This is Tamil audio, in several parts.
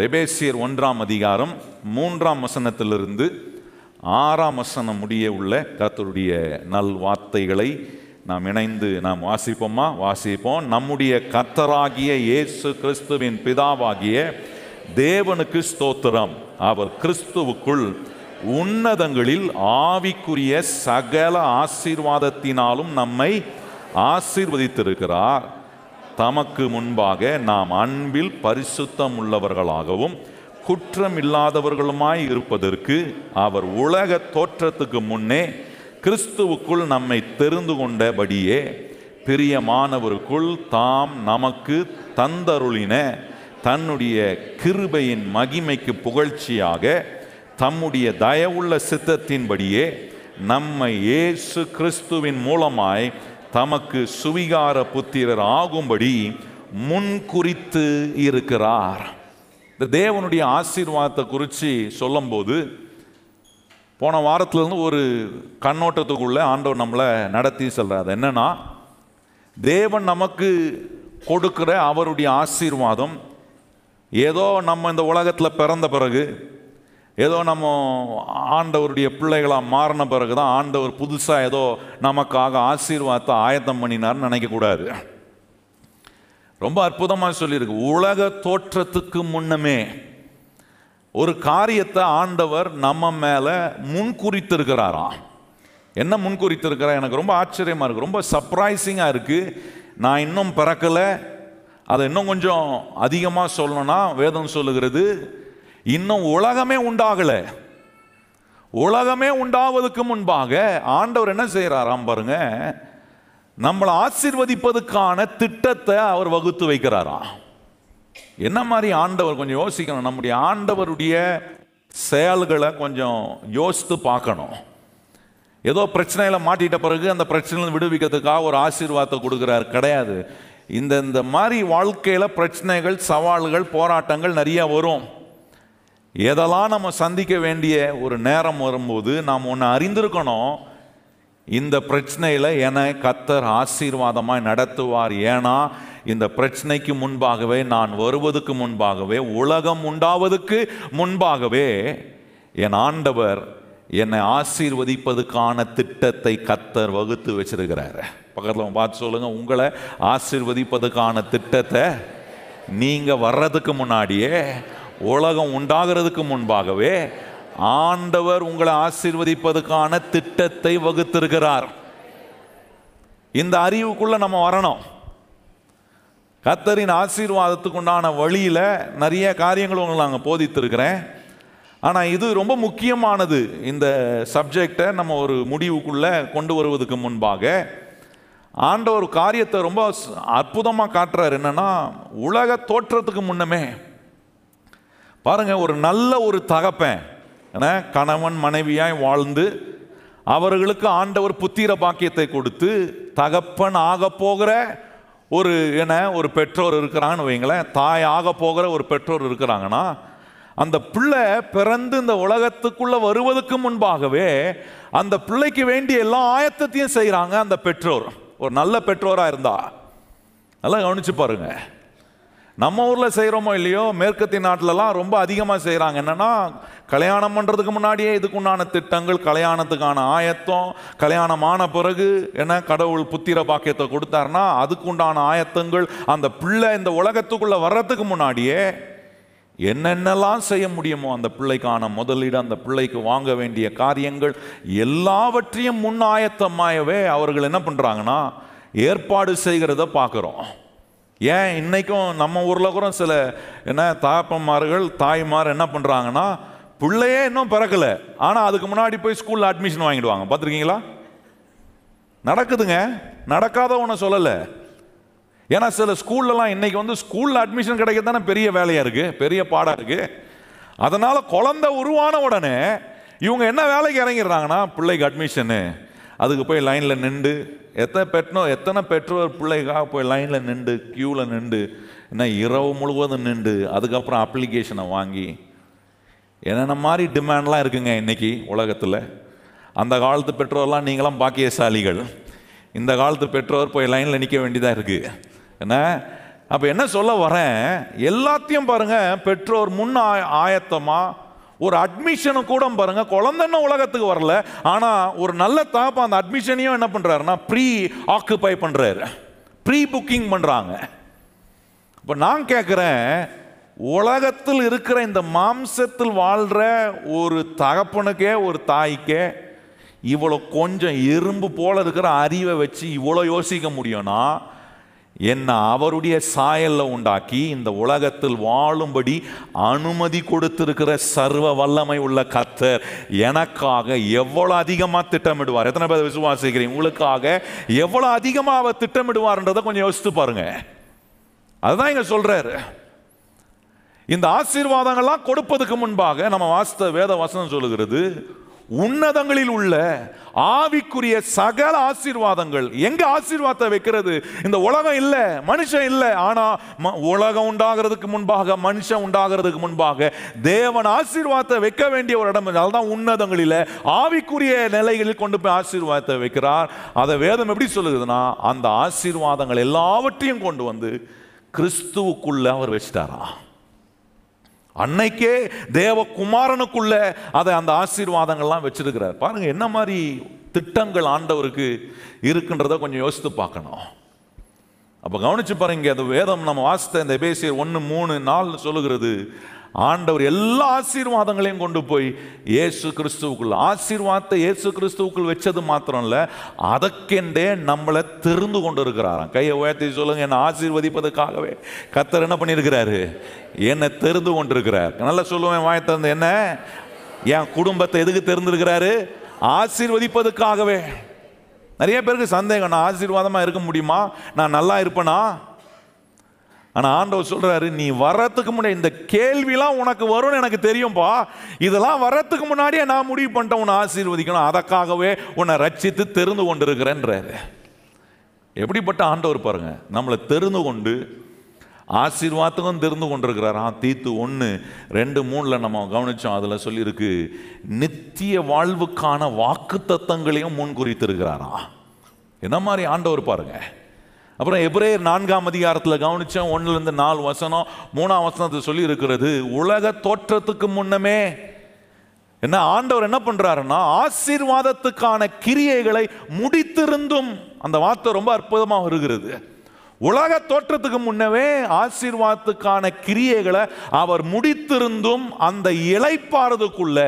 எபேசியர் ஒன்றாம் அதிகாரம் மூன்றாம் வசனத்திலிருந்து ஆறாம் வசனம் முடிய உள்ள கர்த்தருடைய நல் வார்த்தைகளை நாம் இணைந்து நாம் வாசிப்போமா? வாசிப்போம். நம்முடைய கர்த்தராகிய இயேசு கிறிஸ்துவின் பிதாவாகிய தேவனுக்கு ஸ்தோத்திரம். அவர் கிறிஸ்துவுக்குள் உன்னதங்களில் ஆவிக்குரிய சகல ஆசீர்வாதத்தினாலும் நம்மை ஆசீர்வதித்திருக்கிறார். தமக்கு முன்பாக நாம் அன்பில் பரிசுத்தம் உள்ளவர்களாகவும் குற்றமில்லாதவர்களுமாய் இருப்பதற்கு அவர் உலக தோற்றத்துக்கு முன்னே கிறிஸ்துவுக்குள் நம்மை தெரிந்து கொண்டபடியே பிரியமானவருக்குள் தாம் நமக்கு தந்தருளின தன்னுடைய கிருபையின் மகிமைக்கு புகழ்ச்சியாக தம்முடைய தயவுள்ள சித்தத்தின்படியே நம்மை இயேசு கிறிஸ்துவின் மூலமாய் தமக்கு சுவிகார புத்திரர் ஆகும்படி முன்குறித்து இருக்கிறார். இந்த தேவனுடைய ஆசீர்வாதத்தை குறித்து சொல்லும்போது போன வாரத்திலேருந்து ஒரு கண்ணோட்டத்துக்குள்ளே ஆண்டவர் நம்மளை நடத்தி செல்றார். அது தேவன் நமக்கு கொடுக்கிற அவருடைய ஆசீர்வாதம் ஏதோ நம்ம இந்த உலகத்தில் பிறந்த பிறகு ஏதோ நம்ம ஆண்டவருடைய பிள்ளைகளாக மாறின பிறகு தான் ஆண்டவர் புதுசாக ஏதோ நமக்காக ஆசீர்வாதத்தை ஆயத்தம் பண்ணினார்னு நினைக்கக்கூடாது. ரொம்ப அற்புதமாக சொல்லியிருக்கு. உலக தோற்றத்துக்கு முன்னமே ஒரு காரியத்தை ஆண்டவர் நம்ம மேலே முன்குறித்திருக்கிறாராம். என்ன முன்குறித்திருக்கிறார்? எனக்கு ரொம்ப ஆச்சரியமாக இருக்குது ரொம்ப சர்ப்ரைசிங்காக இருக்குது நான் இன்னும் பிறக்கலை. அதை இன்னும் கொஞ்சம் அதிகமாக சொல்லணும்னா வேதம் சொல்லுகிறது இன்னும் உலகமே உண்டாகலை. உலகமே உண்டாவதுக்கு முன்பாக ஆண்டவர் என்ன செய்கிறாராம் பாருங்க? நம்மளை ஆசிர்வதிப்பதுக்கான திட்டத்தை அவர் வகுத்து வைக்கிறாராம். என்ன மாதிரி ஆண்டவர் கொஞ்சம் யோசிக்கணும். நம்முடைய ஆண்டவருடைய செயல்களை கொஞ்சம் யோசித்து பார்க்கணும். ஏதோ பிரச்சனையில் மாட்டிட்ட பிறகு அந்த பிரச்சனையில் விடுவிக்கிறதுக்காக ஒரு ஆசீர்வாதத்தை கொடுக்குறாரு. கிடையாது. இந்த இந்த மாதிரி வாழ்க்கையில் பிரச்சனைகள் சவால்கள் போராட்டங்கள் நிறைய வரும். எதெல்லாம் நம்ம சந்திக்க வேண்டிய ஒரு நேரம் வரும்போது நாம் ஒன்று அறிந்திருக்கணும். இந்த பிரச்சனையில் என கத்தர் ஆசீர்வாதமாய் நடத்துவார். ஏன்னா இந்த பிரச்சனைக்கு முன்பாகவே நான் வருவதுக்கு முன்பாகவே உலகம் உண்டாவதுக்கு முன்பாகவே என் ஆண்டவர் என்னை ஆசீர்வதிப்பதுக்கான திட்டத்தை கத்தர் வகுத்து வச்சிருக்கிறார். பக்கத்தில் பார்த்து சொல்லுங்கள் உங்களை ஆசீர்வதிப்பதுக்கான திட்டத்தை நீங்கள் வர்றதுக்கு முன்னாடியே உலகம் உண்டாகிறதுக்கு முன்பாகவே ஆண்டவர் உங்களை ஆசீர்வதிப்பதற்கான திட்டத்தை வகுத்திருக்கிறார். இந்த அறிவுக்குள்ள நம்ம வரணும். கத்தரின் ஆசீர்வாதத்துக்கு உண்டான வழியில் நிறைய காரியங்கள் உங்களுக்கு நாங்கள் போதித்திருக்கிறேன். ஆனால் இது ரொம்ப முக்கியமானது. இந்த சப்ஜெக்டை நம்ம ஒரு முடிவுக்குள்ளே கொண்டு வருவதற்கு முன்பாக ஆண்டவர் காரியத்தை ரொம்ப அற்புதமாக காட்டுறாரு. என்னன்னா உலக தோற்றத்துக்கு முன்னமே பாருங்க ஒரு நல்ல ஒரு தகப்பன். ஏன்னா கணவன் மனைவியாய் வாழ்ந்து அவர்களுக்கு ஆண்டவர் புத்திர பாக்கியத்தை கொடுத்து தகப்பன் ஆக போகிற ஒரு என ஒரு பெற்றோர் இருக்கிறாங்கன்னு வைங்களேன். தாய் ஆக போகிற ஒரு பெற்றோர் இருக்கிறாங்கன்னா அந்த பிள்ளை பிறந்து இந்த உலகத்துக்குள்ள வருவதற்கு முன்பாகவே அந்த பிள்ளைக்கு வேண்டிய எல்லா ஆயத்தத்தையும் செய்கிறாங்க அந்த பெற்றோர். ஒரு நல்ல பெற்றோராக இருந்தா. நல்லா கவனிச்சு பாருங்கள் நம்ம ஊரில் செய்கிறோமோ இல்லையோ மேற்கத்திய நாட்டிலலாம் ரொம்ப அதிகமாக செய்கிறாங்க என்னென்னா கல்யாணம் பண்ணுறதுக்கு முன்னாடியே இதுக்குண்டான திட்டங்கள் கல்யாணத்துக்கான ஆயத்தம் கல்யாணம் ஆன பிறகு என்ன கடவுள் புத்திர பாக்கியத்தை கொடுத்தாருன்னா அதுக்குண்டான ஆயத்தங்கள் அந்த பிள்ளை இந்த உலகத்துக்குள்ளே வர்றதுக்கு முன்னாடியே என்னென்னலாம் செய்ய முடியுமோ அந்த பிள்ளைக்கான முதலீடு அந்த பிள்ளைக்கு வாங்க வேண்டிய காரியங்கள் எல்லாவற்றையும் முன் ஆயத்தமாயவே அவர்கள் என்ன பண்ணுறாங்கன்னா ஏற்பாடு செய்கிறத பார்க்குறோம். ஏன் இன்றைக்கும் நம்ம ஊரில் கூட சில என்ன தாப்பന്മാர்கள் தாய்மார் என்ன பண்ணுறாங்கன்னா பிள்ளையே இன்னும் பிறக்கலை. ஆனால் அதுக்கு முன்னாடி போய் ஸ்கூலில் அட்மிஷன் வாங்கிடுவாங்க. பார்த்துருக்கீங்களா? நடக்குதுங்க. நடக்காத ஒன்று சொல்லலை. ஏன்னா சில ஸ்கூல்லலாம் இன்றைக்கி வந்து ஸ்கூலில் அட்மிஷன் கிடைக்க தானே பெரிய வேலையாக இருக்குது பெரிய பாடாக இருக்குது அதனால் குழந்தை உருவான உடனே இவங்க என்ன வேலைக்கு இறங்கிடுறாங்கன்னா பிள்ளைக்கு அட்மிஷனு அதுக்கு போய் லைனில் நின்று எத்தனை பெற்றோ எத்தனை பெற்றோர் பிள்ளைக்காக போய் லைனில் நின்று க்யூவில் நின்று என்ன இரவு முழுவதும் நின்று அதுக்கப்புறம் அப்ளிகேஷனை வாங்கி என்னென்ன மாதிரி டிமாண்ட்லாம் இருக்குங்க இன்றைக்கி உலகத்தில்? அந்த காலத்து பெற்றோர்லாம் நீங்களாம் பாக்கியசாலிகள். இந்த காலத்து பெற்றோர் போய் லைனில் நிற்க வேண்டியதாக இருக்குது என்ன? அப்போ என்ன சொல்ல வரேன்? எல்லாத்தையும் பாருங்கள் பெற்றோர் முன் ஆயத்தமாக ஒரு அட்மிஷனை கூட பாருங்க. குழந்தைன்னு உலகத்துக்கு வரல. ஆனால் ஒரு நல்ல தாப்பா அந்த அட்மிஷனையும் என்ன பண்ணுறாருன்னா ப்ரீ ஆக்குபை பண்ணுறாரு ப்ரீ புக்கிங் பண்ணுறாங்க இப்போ நான் கேட்குறேன் உலகத்தில் இருக்கிற இந்த மாம்சத்தில் வாழ்கிற ஒரு தகப்பனுக்கே ஒரு தாய்க்கே இவ்வளோ கொஞ்சம் எறும்பு போல இருக்கிற அறிவை வச்சு இவ்வளோ யோசிக்க முடியும்னா என்ன அவருடைய சாயல்ல உண்டாக்கி இந்த உலகத்தில் வாழும்படி அனுமதி கொடுத்திருக்கிற சர்வ வல்லமை உள்ள கத்தர் எனக்காக எவ்வளவு அதிகமாக திட்டமிடுவார்? எத்தனை பேர் விசுவாசிக்கிறீங்க? உங்களுக்காக எவ்வளவு அதிகமாக அவர் திட்டமிடுவார்ன்றதை கொஞ்சம் யோசித்து பாருங்க. அதுதான் இங்க சொல்றாரு. இந்த ஆசீர்வாதங்கள்லாம் கொடுப்பதுக்கு முன்பாக நம்ம வாசித்த வேத வசனம் சொல்லுகிறது உன்னதங்களில் உள்ள ஆவிக்குரிய சகல ஆசீர்வாதங்கள். எங்க ஆசீர்வாதத்தை வைக்கிறது? இந்த உலகம் இல்லை மனுஷன் இல்லை. ஆனா ம- உலகம் உண்டாகிறதுக்கு முன்பாக மனுஷன் உண்டாகிறதுக்கு முன்பாக தேவன் ஆசீர்வாதத்தை வைக்க வேண்டிய ஒரு இடம். அதுதான் உன்னதங்களில் ஆவிக்குரிய நிலைகளில் கொண்டு போய் ஆசீர்வாதத்தை வைக்கிறார். அதை வேதம் எப்படி சொல்லுதுன்னா அந்த ஆசீர்வாதங்கள் எல்லாவற்றையும் கொண்டு வந்து கிறிஸ்துவுக்குள்ள அவர் வச்சிட்டாரா? அன்னைக்கே தேவகுமாரனுக்குள்ள அதை அந்த ஆசீர்வாதங்கள்லாம் வச்சிருக்கிறார். பாருங்க என்ன மாதிரி திட்டங்கள் ஆண்டவருக்கு இருக்குன்றத கொஞ்சம் யோசித்து பார்க்கணும். அப்போ கவனிச்சு பாருங்க அந்த வேதம் நம்ம வாசித்த இந்த பேசிய ஒன்று மூணு நாலு சொல்லுகிறது. ஆண்டவர் எல்லா ஆசீர்வாதங்களையும் கொண்டு போய் இயேசு கிறிஸ்துவுக்குள் ஆசீர்வாதத்தை இயேசு கிறிஸ்துவுக்குள் வச்சது மாத்திரம் இல்லை அதற்கென்றே நம்மளை தெரிந்து கொண்டு இருக்கிறாராம் கையை உயர்த்தி சொல்லுங்க என்னை ஆசீர்வதிப்பதற்காகவே கத்தர் என்ன பண்ணியிருக்கிறாரு? என்னை தெரிந்து கொண்டிருக்கிறார். நல்லா சொல்லுவேன் வாய் தந்து என்ன? என் குடும்பத்தை எதுக்கு தெரிந்திருக்கிறாரு? ஆசீர்வதிப்பதற்காகவே. நிறைய பேருக்கு சந்தேகம் நான் ஆசீர்வாதமாக இருக்க முடியுமா? நான் நல்லா இருப்பேனா? ஆனால் ஆண்டவர் சொல்கிறாரு நீ வரத்துக்கு முன்னாடி இந்த கேள்விலாம் உனக்கு வரும்னு எனக்கு தெரியும்ப்பா இதெல்லாம் வர்றதுக்கு முன்னாடியே நான் முடிவு பண்ணிட்டேன். உன்னை ஆசீர்வதிக்கணும். அதற்காகவே உன்னை ரட்சித்து தெரிந்து கொண்டிருக்கிறேன்றாரு. எப்படிப்பட்ட ஆண்டவர் பாருங்க. நம்மளை தெரிந்து கொண்டு ஆசீர்வாதத்துக்கும் தெரிந்து கொண்டிருக்கிறாராம் தீத்து ஒன்று ரெண்டு மூணில் நம்ம கவனிச்சோம். அதில் சொல்லியிருக்கு நித்திய வாழ்வுக்கான வாக்கு தத்தங்களையும் முன் குறித்திருக்கிறாராம் என்ன மாதிரி ஆண்டவர் பாருங்கள் அப்புறம் எப்ரேயர் நான்காம் அதிகாரத்தில் கவனித்தேன் ஒன்றுலேருந்து நாலு வசனம் மூணாம் வசனத்தை சொல்லி இருக்கிறது உலக தோற்றத்துக்கு முன்னமே என்ன ஆண்டவர் என்ன பண்ணுறாருன்னா ஆசீர்வாதத்துக்கான கிரியைகளை முடித்திருந்தும் அந்த வார்த்தை ரொம்ப அற்புதமாக இருக்கிறது உலக தோற்றத்துக்கு முன்னவே ஆசீர்வாதத்துக்கான கிரியைகளை அவர் முடித்திருந்தும் அந்த இளைப்பாறுதற்குள்ள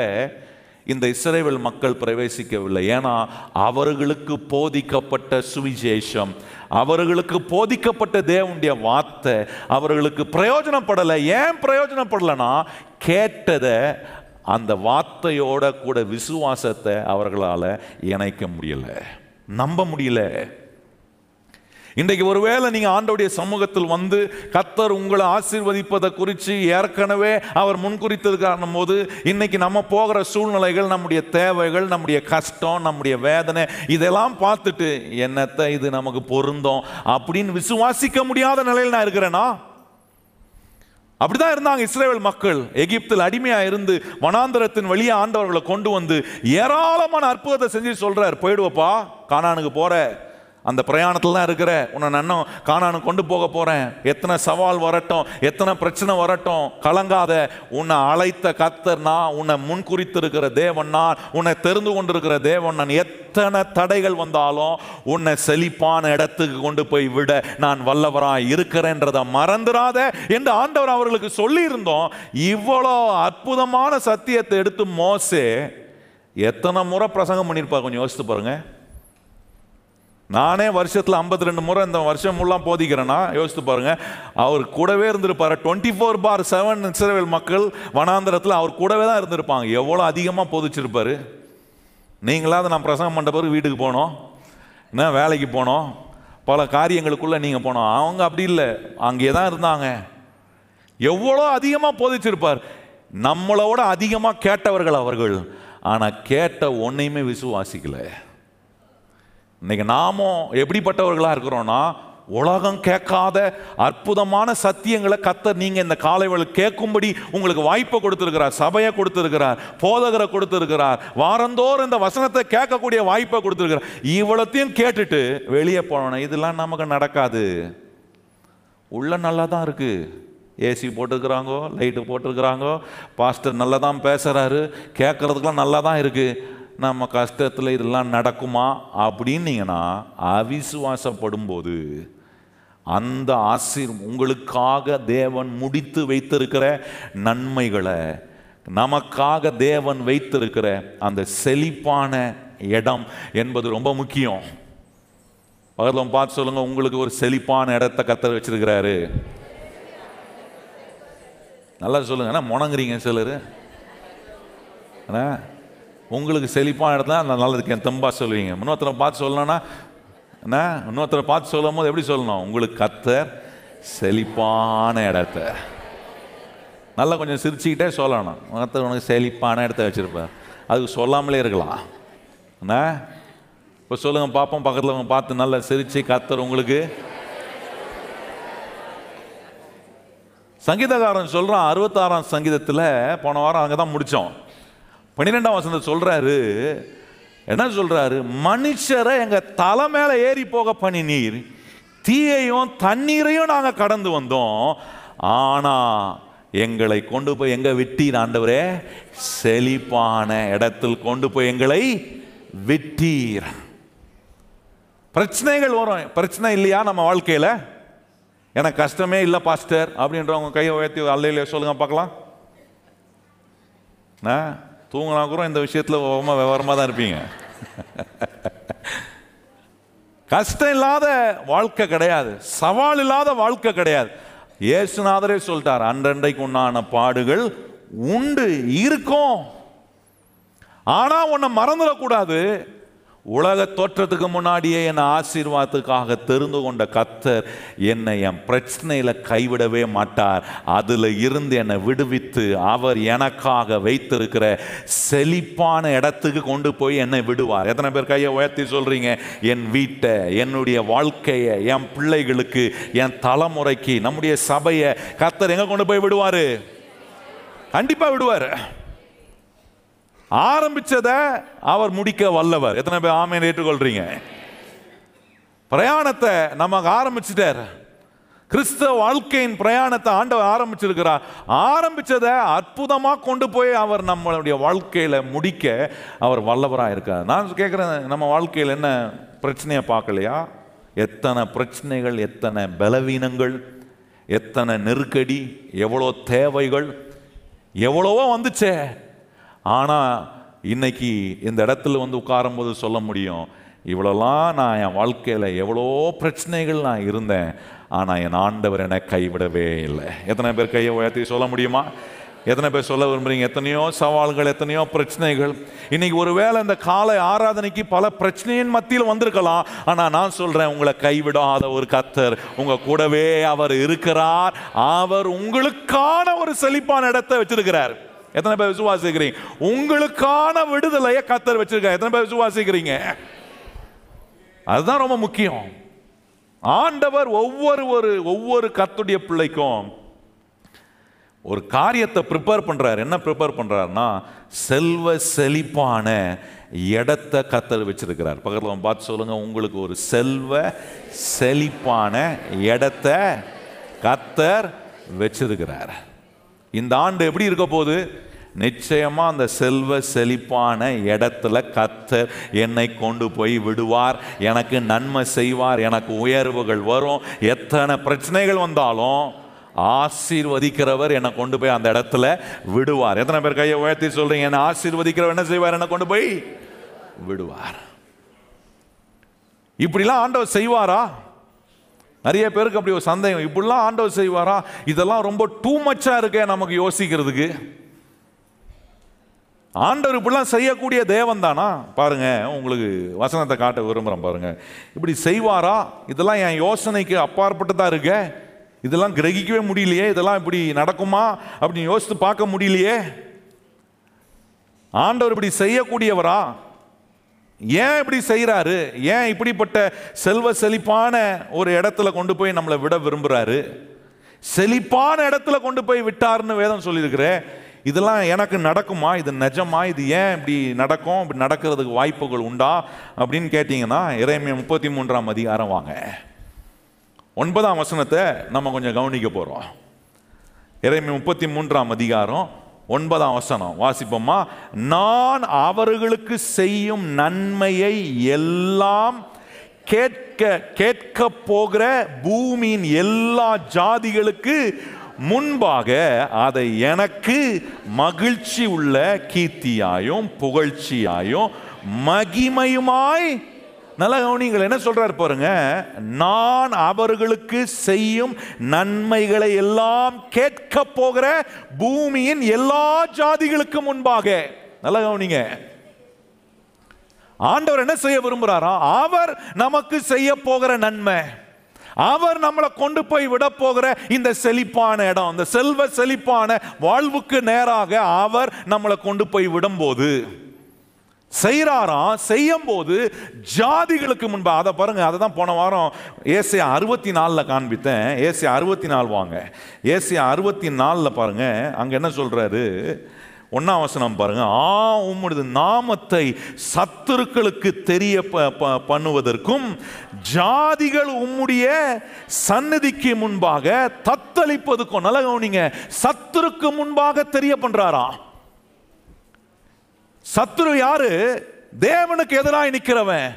இந்த இஸ்ரேல் மக்கள் பிரவேசிக்கவில்லை. ஏன்னா அவர்களுக்கு போதிக்கப்பட்ட சுவிசேஷம் அவர்களுக்கு போதிக்கப்பட்ட தேவனுடைய வார்த்தை அவர்களுக்கு பிரயோஜனப்படலை. ஏன் பிரயோஜனப்படலைன்னா கேட்டதை அந்த வார்த்தையோட கூட விசுவாசத்தை அவர்களால் இணைக்க முடியல. நம்ப முடியல. இன்றைக்கு ஒருவேளை நீங்கள் ஆண்டவுடைய சமூகத்தில் வந்து கத்தர் உங்களை ஆசீர்வதிப்பதை குறித்து ஏற்கனவே அவர் முன்குறித்ததுக்கான போது இன்னைக்கு நம்ம போகிற சூழ்நிலைகள் நம்முடைய தேவைகள் நம்முடைய கஷ்டம் நம்முடைய வேதனை இதெல்லாம் பார்த்துட்டு என்னத்தை இது நமக்கு பொருந்தோம்? அப்படின்னு விசுவாசிக்க முடியாத நிலையில் நான் இருக்கிறேனா? அப்படிதான் இருந்தாங்க இஸ்ரேல் மக்கள். எகிப்தில் அடிமையா இருந்து வனாந்தரத்தின் வழியே ஆண்டவர்களை கொண்டு வந்து ஏராளமான அற்புதத்தை செஞ்சு சொல்றார். போயிடுவப்பா கானானுக்கு போற. அந்த பிரயாணத்தில் தான் இருக்கிற. உன்னை நன்னும் காணான்னு கொண்டு போக போகிறேன் எத்தனை சவால் வரட்டும் எத்தனை பிரச்சனை வரட்டும் கலங்காத. உன்னை அழைத்த கத்தர் நான் உன்னை முன்குறித்திருக்கிற தேவன் நான் உன்னை தெரிந்து கொண்டிருக்கிற தேவன் நான். எத்தனை தடைகள் வந்தாலும் உன்னை செழிப்பான இடத்துக்கு கொண்டு போய் விட நான் வல்லவராய் இருக்கிறேன்றதை மறந்துடாத என்று ஆண்டவர் அவர்களுக்கு சொல்லியிருந்தோம். இவ்வளோ அற்புதமான சத்தியத்தை எடுத்து மோசே எத்தனை முறை பிரசங்கம் பண்ணியிருப்பா கொஞ்சம் யோசித்து பாருங்கள் நானே வருஷத்தில் 52 ரெண்டு முறை இந்த வருஷம் முல்லாம் போதிக்கிறேன்னா யோசித்து பாருங்க. அவர் கூடவே இருந்திருப்பார். Twenty four by seven Israel மக்கள் வனாந்திரத்தில் அவர் கூடவே தான் இருந்திருப்பாங்க. எவ்வளோ அதிகமாக போதிச்சிருப்பார்? நீங்களாவது நான் பிரசங்கம் பண்ண பிறகு வீட்டுக்கு போனோம். என்ன வேலைக்கு போனோம். பல காரியங்களுக்குள்ளே நீங்கள் போனோம். அவங்க அப்படி இல்லை. அங்கே தான் இருந்தாங்க. எவ்வளோ அதிகமாக போதிச்சிருப்பார். நம்மளோட அதிகமாக கேட்டவர்கள் அவர்கள். ஆனால் கேட்ட ஒன்றையுமே விசுவாசிக்கலை. இன்னைக்கு நாமும் எப்படிப்பட்டவர்களாக இருக்கிறோம்னா உலகம் கேட்காத அற்புதமான சத்தியங்களை கத்தர் நீங்கள் இந்த காலைவள் கேட்கும்படி உங்களுக்கு வாய்ப்பை கொடுத்துருக்கிறார் சபையை கொடுத்துருக்கிறார் போதகரை கொடுத்துருக்கிறார் வாரந்தோறும் இந்த வசனத்தை கேட்கக்கூடிய வாய்ப்பை கொடுத்துருக்கிறார். இவ்வளோத்தையும் கேட்டுட்டு வெளியே போனோம் இதெல்லாம் நமக்கு நடக்காது. உள்ள நல்லா தான் இருக்குது ஏசி போட்டிருக்கிறாங்கோ லைட்டு போட்டிருக்கிறாங்கோ பாஸ்டர் நல்லா தான் பேசுகிறாரு கேட்குறதுக்கெலாம் நல்லா தான் இருக்குது நம்ம கஷ்டத்தில் இதெல்லாம் நடக்குமா அப்படின்னீங்கன்னா அவிசுவாசப்படும்போது அந்த ஆசீர் உங்களுக்காக தேவன் முடித்து வைத்திருக்கிற நன்மைகளை நமக்காக தேவன் வைத்திருக்கிற அந்த செழிப்பான இடம் என்பது ரொம்ப முக்கியம். பக்கத்தில் பார்த்து சொல்லுங்க உங்களுக்கு ஒரு செழிப்பான இடத்த கத்தர் வச்சிருக்கிறாரு. நல்லா சொல்லுங்க என்ன முணங்குறீங்க சிலர்? ஆ உங்களுக்கு செழிப்பான இடத்துல நான் நல்லா இருக்கேன் தெம்பா சொல்லுவீங்க. இன்னொருத்தரை பார்த்து சொல்லணும்னா என்ன? இன்னொருத்தரை பார்த்து சொல்லும் போது எப்படி சொல்லணும்? உங்களுக்கு கத்தர் செழிப்பான இடத்த. நல்லா கொஞ்சம் சிரிச்சுக்கிட்டே சொல்லணும். கத்தர் உனக்கு செழிப்பான இடத்த வச்சுருப்பார். அதுக்கு சொல்லாமலே இருக்கலாம். என்ன? இப்போ சொல்லுங்கள் பார்ப்போம் பக்கத்தில் அவங்க பார்த்து நல்லா சிரிச்சு கத்தர் உங்களுக்கு. சங்கீதக்காரன் சொல்கிறான் அறுபத்தாறாம் சங்கீதத்தில் போன வாரம் அங்கே தான் முடித்தோம் பன்னிரெண்டாம் வசனத்தை சொல்றாரு என்ன சொல்றாரு? மனுஷரை எங்க தலை மேல ஏறி போக பண்ணினீர் தீயையும் தண்ணீரையும் நாங்க கடந்து வந்தோம். ஆனா எங்களை கொண்டு போய் எங்க விட்டீர் ஆண்டவரே? செழிப்பான இடத்தில் கொண்டு போய் எங்களை விட்டீர். பிரச்சனைகள் வரும். பிரச்சனை இல்லையா நம்ம வாழ்க்கையில? எனக்கு கஷ்டமே இல்லை பாஸ்டர் அப்படின்றவங்க கையை உயர்த்தி அல்லையில சொல்லுங்க பார்க்கலாம். ஆ, தூங்கினா கூட இந்த விஷயத்தில் ரொம்ப விவரமாக தான் இருப்பீங்க. கஷ்டம் இல்லாத வாழ்க்கை கிடையாது. சவால் இல்லாத வாழ்க்கை கிடையாது. இயேசுநாதரே சொல்லிட்டார் அன்றன்றைக்கு உண்டான பாடுகள் உண்டு இருக்கும். ஆனால் உன்னை மறந்துடக்கூடாது. உலக தோற்றத்துக்கு முன்னாடியே என்னை ஆசீர்வாதத்துக்காக தெரிந்து கொண்ட கத்தர் என்னை என் பிரச்சனையில் கைவிடவே மாட்டார். அதில் இருந்து என்னை விடுவித்து அவர் எனக்காக வைத்திருக்கிற செழிப்பான இடத்துக்கு கொண்டு போய் என்னை விடுவார். எத்தனை பேர் கையை உயர்த்தி சொல்கிறீங்க என் வீட்டை என்னுடைய வாழ்க்கையை என் பிள்ளைகளுக்கு என் தலைமுறைக்கு நம்முடைய சபையை கத்தர் எங்கே கொண்டு போய் விடுவார்? கண்டிப்பாக விடுவார். ஆரம்பிச்சதை அவர் முடிக்க வல்லவர். எத்தனை பேர் ஆமையை ஏற்றுக்கொள்றீங்க? பிரயாணத்தை நமக்கு ஆரம்பிச்சிட்டார். கிறிஸ்தவ வாழ்க்கையின் பிரயாணத்தை ஆண்டவர் ஆரம்பிச்சிருக்கிறார். ஆரம்பிச்சதை அற்புதமாக கொண்டு போய் அவர் நம்மளுடைய வாழ்க்கையில முடிக்க அவர் வல்லவராக இருக்கார். நான் கேட்குறேன் நம்ம வாழ்க்கையில் என்ன பிரச்சனையை பார்க்கலையா? எத்தனை பிரச்சனைகள் எத்தனை பலவீனங்கள் எத்தனை நெருக்கடி எவ்வளோ தேவைகள் எவ்வளவோ வந்துச்சே. ஆனால் இன்னைக்கு இந்த இடத்துல வந்து உட்காரும்போது சொல்ல முடியும் இவ்வளோலாம் நான் என் வாழ்க்கையில் எவ்வளோ பிரச்சனைகள் நான் இருந்தேன் ஆனால் என் ஆண்டவர் என்னை கைவிடவே இல்லை. எத்தனை பேர் கையை உயர்த்தி சொல்ல முடியுமா? எத்தனை பேர் சொல்ல விரும்புறீங்க? எத்தனையோ சவால்கள் எத்தனையோ பிரச்சனைகள். இன்னைக்கு ஒருவேளை இந்த காலை ஆராதனைக்கு பல பிரச்சனையின் மத்தியில் வந்திருக்கலாம் ஆனால் நான் சொல்றேன் உங்களை கைவிடாத ஒரு கத்தர் உங்க கூடவே அவர் இருக்கிறார். அவர் உங்களுக்கான ஒரு செழிப்பான இடத்தை வச்சிருக்கிறார். எத்தனை பேர் விசுவாசிக்கிறீங்க? உங்களுக்கான விடுதலையை கத்தர் வச்சிருக்கார். எத்தனை பேர் விசுவாசிக்கிறீங்க? அதுதான் ரொம்ப முக்கியம். ஆண்டவர் ஒவ்வொரு ஒரு ஒவ்வொரு கத்துடைய பிள்ளைக்கும் ஒரு காரியத்தை ப்ரிப்பேர் பண்ணுறாரு என்ன ப்ரிப்பேர் பண்ணுறாருன்னா செல்வ செழிப்பான இடத்த கத்தர் வச்சிருக்கிறார். பக்கத்தில் பார்த்து சொல்லுங்கள் உங்களுக்கு ஒரு செல்வ செழிப்பான இடத்த கத்தர் வச்சிருக்கிறார். இந்த ஆண்டு எப்படி இருக்க போகுது? நிச்சயமாக அந்த செல்வ செழிப்பான இடத்துல கத்தர் என்னை கொண்டு போய் விடுவார். எனக்கு நன்மை செய்வார். எனக்கு உயர்வுகள் வரும். எத்தனை பிரச்சனைகள் வந்தாலும் ஆசீர்வதிக்கிறவர் என்னை கொண்டு போய் அந்த இடத்துல விடுவார். எத்தனை பேர் கையை உயர்த்தி சொல்றீங்க? என்னை ஆசீர்வதிக்கிறவர் என்ன செய்வார்? என்னை கொண்டு போய் விடுவார். இப்படிலாம் ஆண்டவர் செய்வாரா? நிறைய பேருக்கு அப்படி ஒரு சந்தேகம். இப்படிலாம் ஆண்டவர் செய்வாரா? இதெல்லாம் ரொம்ப டூ மச்சாக இருக்கே நமக்கு யோசிக்கிறதுக்கு. ஆண்டவர் இப்படிலாம் செய்யக்கூடிய தேவன் தானா? பாருங்க உங்களுக்கு வசனத்தை காட்ட விரும்புகிறேன் பாருங்க. இப்படி செய்வாரா? இதெல்லாம் என் யோசனைக்கு அப்பாற்பட்டதாக இருக்க. இதெல்லாம் கிரகிக்கவே முடியலையே. இதெல்லாம் இப்படி நடக்குமா? அப்படின்னு யோசித்து பார்க்க முடியலையே. ஆண்டவர் இப்படி செய்யக்கூடியவரா? ஏன் இப்படி செய்கிறாரு ஏன் இப்படிப்பட்ட செல்வ செழிப்பான ஒரு இடத்துல கொண்டு போய் நம்மளை விட விரும்புகிறாரு செழிப்பான இடத்துல கொண்டு போய் விட்டாருன்னு வேதம் சொல்லியிருக்கிறேன் இதெல்லாம் எனக்கு நடக்குமா? இது நிஜமா? இது ஏன் இப்படி நடக்கும்? இப்படி நடக்கிறதுக்கு வாய்ப்புகள் உண்டா? அப்படின்னு கேட்டிங்கன்னா இறைமை முப்பத்தி மூன்றாம் அதிகாரம் வாங்க. ஒன்பதாம் வசனத்தை நம்ம கொஞ்சம் கவனிக்க போகிறோம் இறைமை முப்பத்தி மூன்றாம் அதிகாரம் ஒன்பதாம் வசனம் வாசிப்போமா? நான் அவர்களுக்கு செய்யும் நன்மையை எல்லாம் கேட்க கேட்க போகிற பூமியின் எல்லா ஜாதிகளுக்கு முன்பாக அதை எனக்கு மகிழ்ச்சி உள்ள கீர்த்தியாயும் புகழ்ச்சியாயும் மகிமையுமாய் நல்லா கவனிங்கள் என்ன சொல்றாரு பாருங்க? நான் அவர்களுக்கு செய்யும் நன்மைகளை எல்லாம் கேட்க போகிற பூமியின் எல்லா ஜாதிகளுக்கு முன்பாக. நல்ல கவனிங்க. ஆண்டவர் என்ன செய்ய விரும்புகிறாரா அவர் நமக்கு செய்ய போகிற நன்மை அவர் நம்மளை கொண்டு போய் விட போகிற இந்த செழிப்பான இடம் இந்த செல்வ செழிப்பான வாழ்வுக்கு நேராக அவர் நம்மளை கொண்டு போய் விடும்போது செய்கிறாராம் செய்யும் போது ஜாதிகளுக்கு முன்பாக அதை பாருங்க அதை தான் போன வாரம் ஏசியா அறுபத்தி நாலில் காண்பித்தேன். ஏசியா அறுபத்தி நாலு வாங்க. ஏசியா அறுபத்தி நாலில் பாருங்க அங்கே என்ன சொல்றாரு? ஒன்றாம் வசனம் பாருங்க ஆ உம்முடைய நாமத்தை சத்துருக்களுக்கு தெரிய ப- ப- பண்ணுவதற்கும் ஜாதிகள் உம்முடைய சன்னதிக்கு முன்பாக தத்தளிப்பதுக்கும் நல்ல கவனிங்க சத்துருக்கு முன்பாக தெரிய பண்றாராம். சத்துரு யாரு? தேவனுக்கு எதிராக நிற்கிறவன்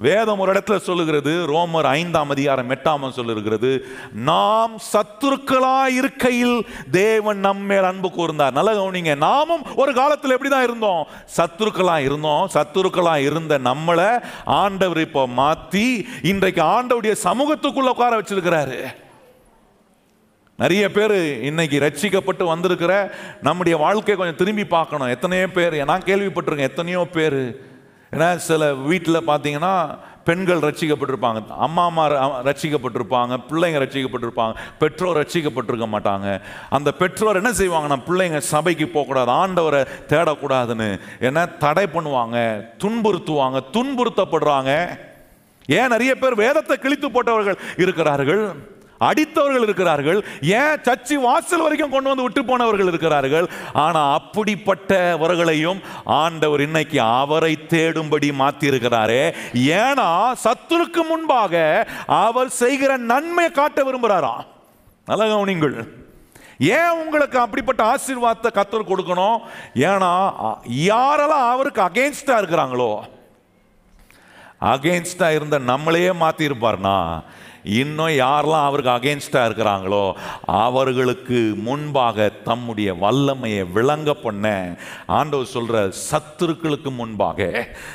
வேதம் ஒரு இடத்துல சொல்லுகிறது ரோமர் ஐந்தாம் அதிகாரம் எட்டாம் சொல்லுகிறது நாம் சத்துருக்களாய் இருக்கையில் தேவன் நம்மேல் அன்பு கூர்ந்தார். நல்ல கவனிங்க நாமும் ஒரு காலத்தில் எப்படி தான் இருந்தோம்? சத்துருக்களாக இருந்தோம் சத்துருக்களாக இருந்த நம்மளை ஆண்டவர் இப்போ மாற்றி இன்றைக்கு ஆண்டவுடைய சமூகத்துக்குள்ள உட்கார வச்சிருக்கிறாரு. நிறைய பேர் இன்னைக்கு ரட்சிக்கப்பட்டு வந்திருக்கிற நம்முடைய வாழ்க்கையை கொஞ்சம் திரும்பி பார்க்கணும். எத்தனையோ பேர் நான் கேள்விப்பட்டிருக்கேன் எத்தனையோ பேர். ஏன்னா சில வீட்டில் பார்த்தீங்கன்னா பெண்கள் ரட்சிக்கப்பட்டிருப்பாங்க. அம்மா அம்மா ர- ரட்சிக்கப்பட்டிருப்பாங்க பிள்ளைங்க ரட்சிக்கப்பட்டிருப்பாங்க பெற்றோர் ரட்சிக்கப்பட்டிருக்க மாட்டாங்க. அந்த பெற்றோர் என்ன செய்வாங்கன்னா பிள்ளைங்க சபைக்கு போகக்கூடாது ஆண்டவரை தேடக்கூடாதுன்னு. ஏன்னா தடை பண்ணுவாங்க துன்புறுத்துவாங்க துன்புறுத்தப்படுறாங்க. ஏன் நிறைய பேர் வேதத்தை கிழித்து போட்டவர்கள் இருக்கிறார்கள்? அடித்தவர்கள் இருக்கிறார்கள். ஏன்? சச்சி வாசல் வரைக்கும் கொண்டு வந்து விட்டு போனவர்கள் இருக்கிறார்கள். ஆனால் அப்படிப்பட்டவர்களையும் ஆண்டவர் இன்னைக்கு அவரை தேடும்படி மாத்தி ஏன்னா சத்துருக்கு முன்பாக அவர் செய்கிற நன்மை காட்ட விரும்புகிறாராம் நல்ல கவனிங்கள் ஏன் உங்களுக்கு அப்படிப்பட்ட ஆசீர்வாதத்தை கத்தர் கொடுக்கணும்? ஏன்னா யாரெல்லாம் அவருக்கு அகேன்ஸ்டா இருக்கிறாங்களோ அகேன்ஸ்டா இருந்த நம்மளையே மாத்திருப்பார்னா இன்னும் யாரெல்லாம் அவருக்கு அகேன்ஸ்டாக இருக்கிறாங்களோ அவர்களுக்கு முன்பாக தம்முடைய வல்லமையை விளங்க பண்ண ஆண்டவர் சொல்கிற சத்துருக்களுக்கு முன்பாக.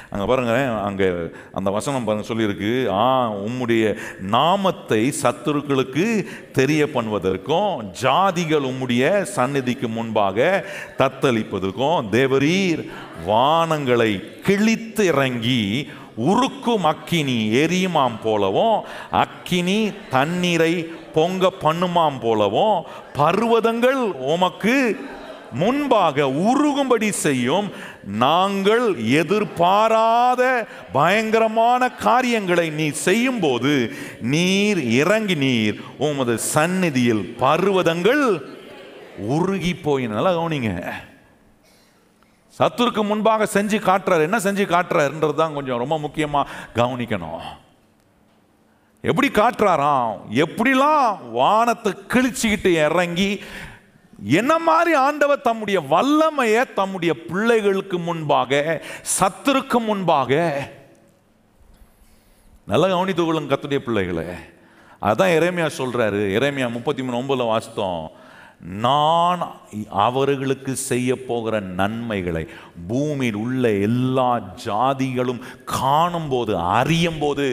அங்கே பாருங்க அங்கே அந்த வசனம் பாருங்க சொல்லியிருக்கு. ஆ உம்முடைய நாமத்தை சத்துருக்களுக்கு தெரிய பண்ணுவதற்கும் ஜாதிகள் உம்முடைய சந்நிதிக்கு முன்பாக தத்தளிப்பதற்கும் தேவரீர் வானங்களை கிழித்து இறங்கி உருக்கும் அக்கினி எரியுமாம் போலவும் அக்கினி தண்ணீரை பொங்க பண்ணுமாம் போலவும் பர்வதங்கள் உமக்கு முன்பாக உருகும்படி செய்யும். நாங்கள் எதிர்பாராத பயங்கரமான காரியங்களை நீ செய்யும்போது நீர் இறங்கி நீர் உமது சந்நிதியில் பர்வதங்கள் உருகி போயினால நல்லா கவனிங்க. சத்துருக்கு முன்பாக செஞ்சு காட்டுறாரு. என்ன செஞ்சு காட்டுறாருன்றது தான் கொஞ்சம் ரொம்ப முக்கியமாக கவனிக்கணும். எப்படி காட்டுறாராம்? எப்படிலாம் வானத்தை கிழிச்சிக்கிட்டு இறங்கி என்ன மாதிரி ஆண்டவர் தம்முடைய வல்லமையை தம்முடைய பிள்ளைகளுக்கு முன்பாக சத்துருக்கு முன்பாக நல்லா கவனித்து கொள்ளுங்க கத்துடைய பிள்ளைகளே. அதான் இறைமையா சொல்றாரு. இறைமையா முப்பத்தி மூணு ஒன்பதுல வாசித்தோம். நான் அவர்களுக்கு செய்ய போகிற நன்மைகளை பூமியில் உள்ள எல்லா ஜாதிகளும் காணும் போது அறியும் போது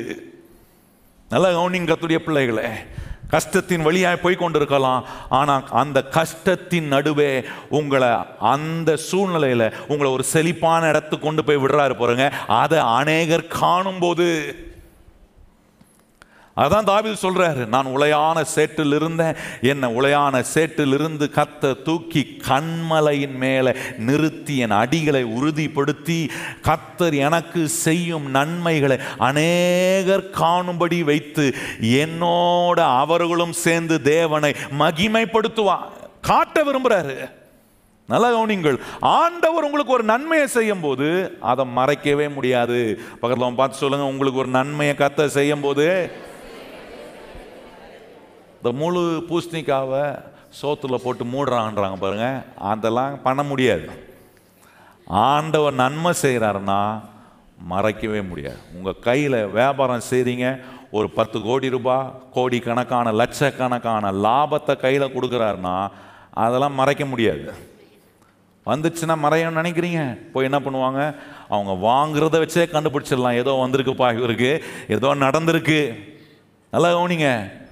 நல்ல கவனிங்க கத்துடைய பிள்ளைகளே. கஷ்டத்தின் வழியாக போய் கொண்டிருக்கலாம் ஆனால் அந்த கஷ்டத்தின் நடுவே உங்களை அந்த சூழ்நிலையில் உங்களை ஒரு செழிப்பான இடத்துக்கு கொண்டு போய் விடுறாரு பாருங்க. அதை அநேகர் காணும்போது அதான் தாவில் சொல்றாரு நான் உளையான சேற்றில் இருந்தேன் என்ன உளையான சேற்றில் இருந்து கத்த தூக்கி கண்மலையின் மேலே நிறுத்தி என் அடிகளை உறுதிப்படுத்தி கத்தர் எனக்கு செய்யும் நன்மைகளை அநேகர் காணும்படி வைத்து என்னோட அவர்களும் சேர்ந்து தேவனை மகிமைப்படுத்துவா காட்ட விரும்புறாரு. நல்ல கவனிங்கள் ஆண்டவர் உங்களுக்கு ஒரு நன்மையை செய்யும் போது அதை மறைக்கவே முடியாது. பக்கத்தில் பார்த்து சொல்லுங்க உங்களுக்கு ஒரு நன்மையை கத்த செய்யும் போது இந்த முழு பூசணிக்காவை சோத்தில் போட்டு மூடுறாங்கன்றாங்க பாருங்க. அதெல்லாம் பண்ண முடியாது. ஆண்டவர் நன்மை செய்கிறாருன்னா மறைக்கவே முடியாது. உங்கள் கையில் வியாபாரம் செய்கிறீங்க ஒரு பத்து கோடி ரூபாய் கோடி கணக்கான லட்சக்கணக்கான லாபத்தை கையில் கொடுக்குறாருன்னா அதெல்லாம் மறைக்க முடியாது. வந்துச்சுன்னா மறையணும்னு நினைக்கிறீங்க. போய் என்ன பண்ணுவாங்க? அவங்க வாங்குறத வச்சே கண்டுபிடிச்சிடலாம். ஏதோ வந்திருக்குப்பா இவருக்கு. ஏதோ நடந்திருக்கு. நல்லா கவனிங்க.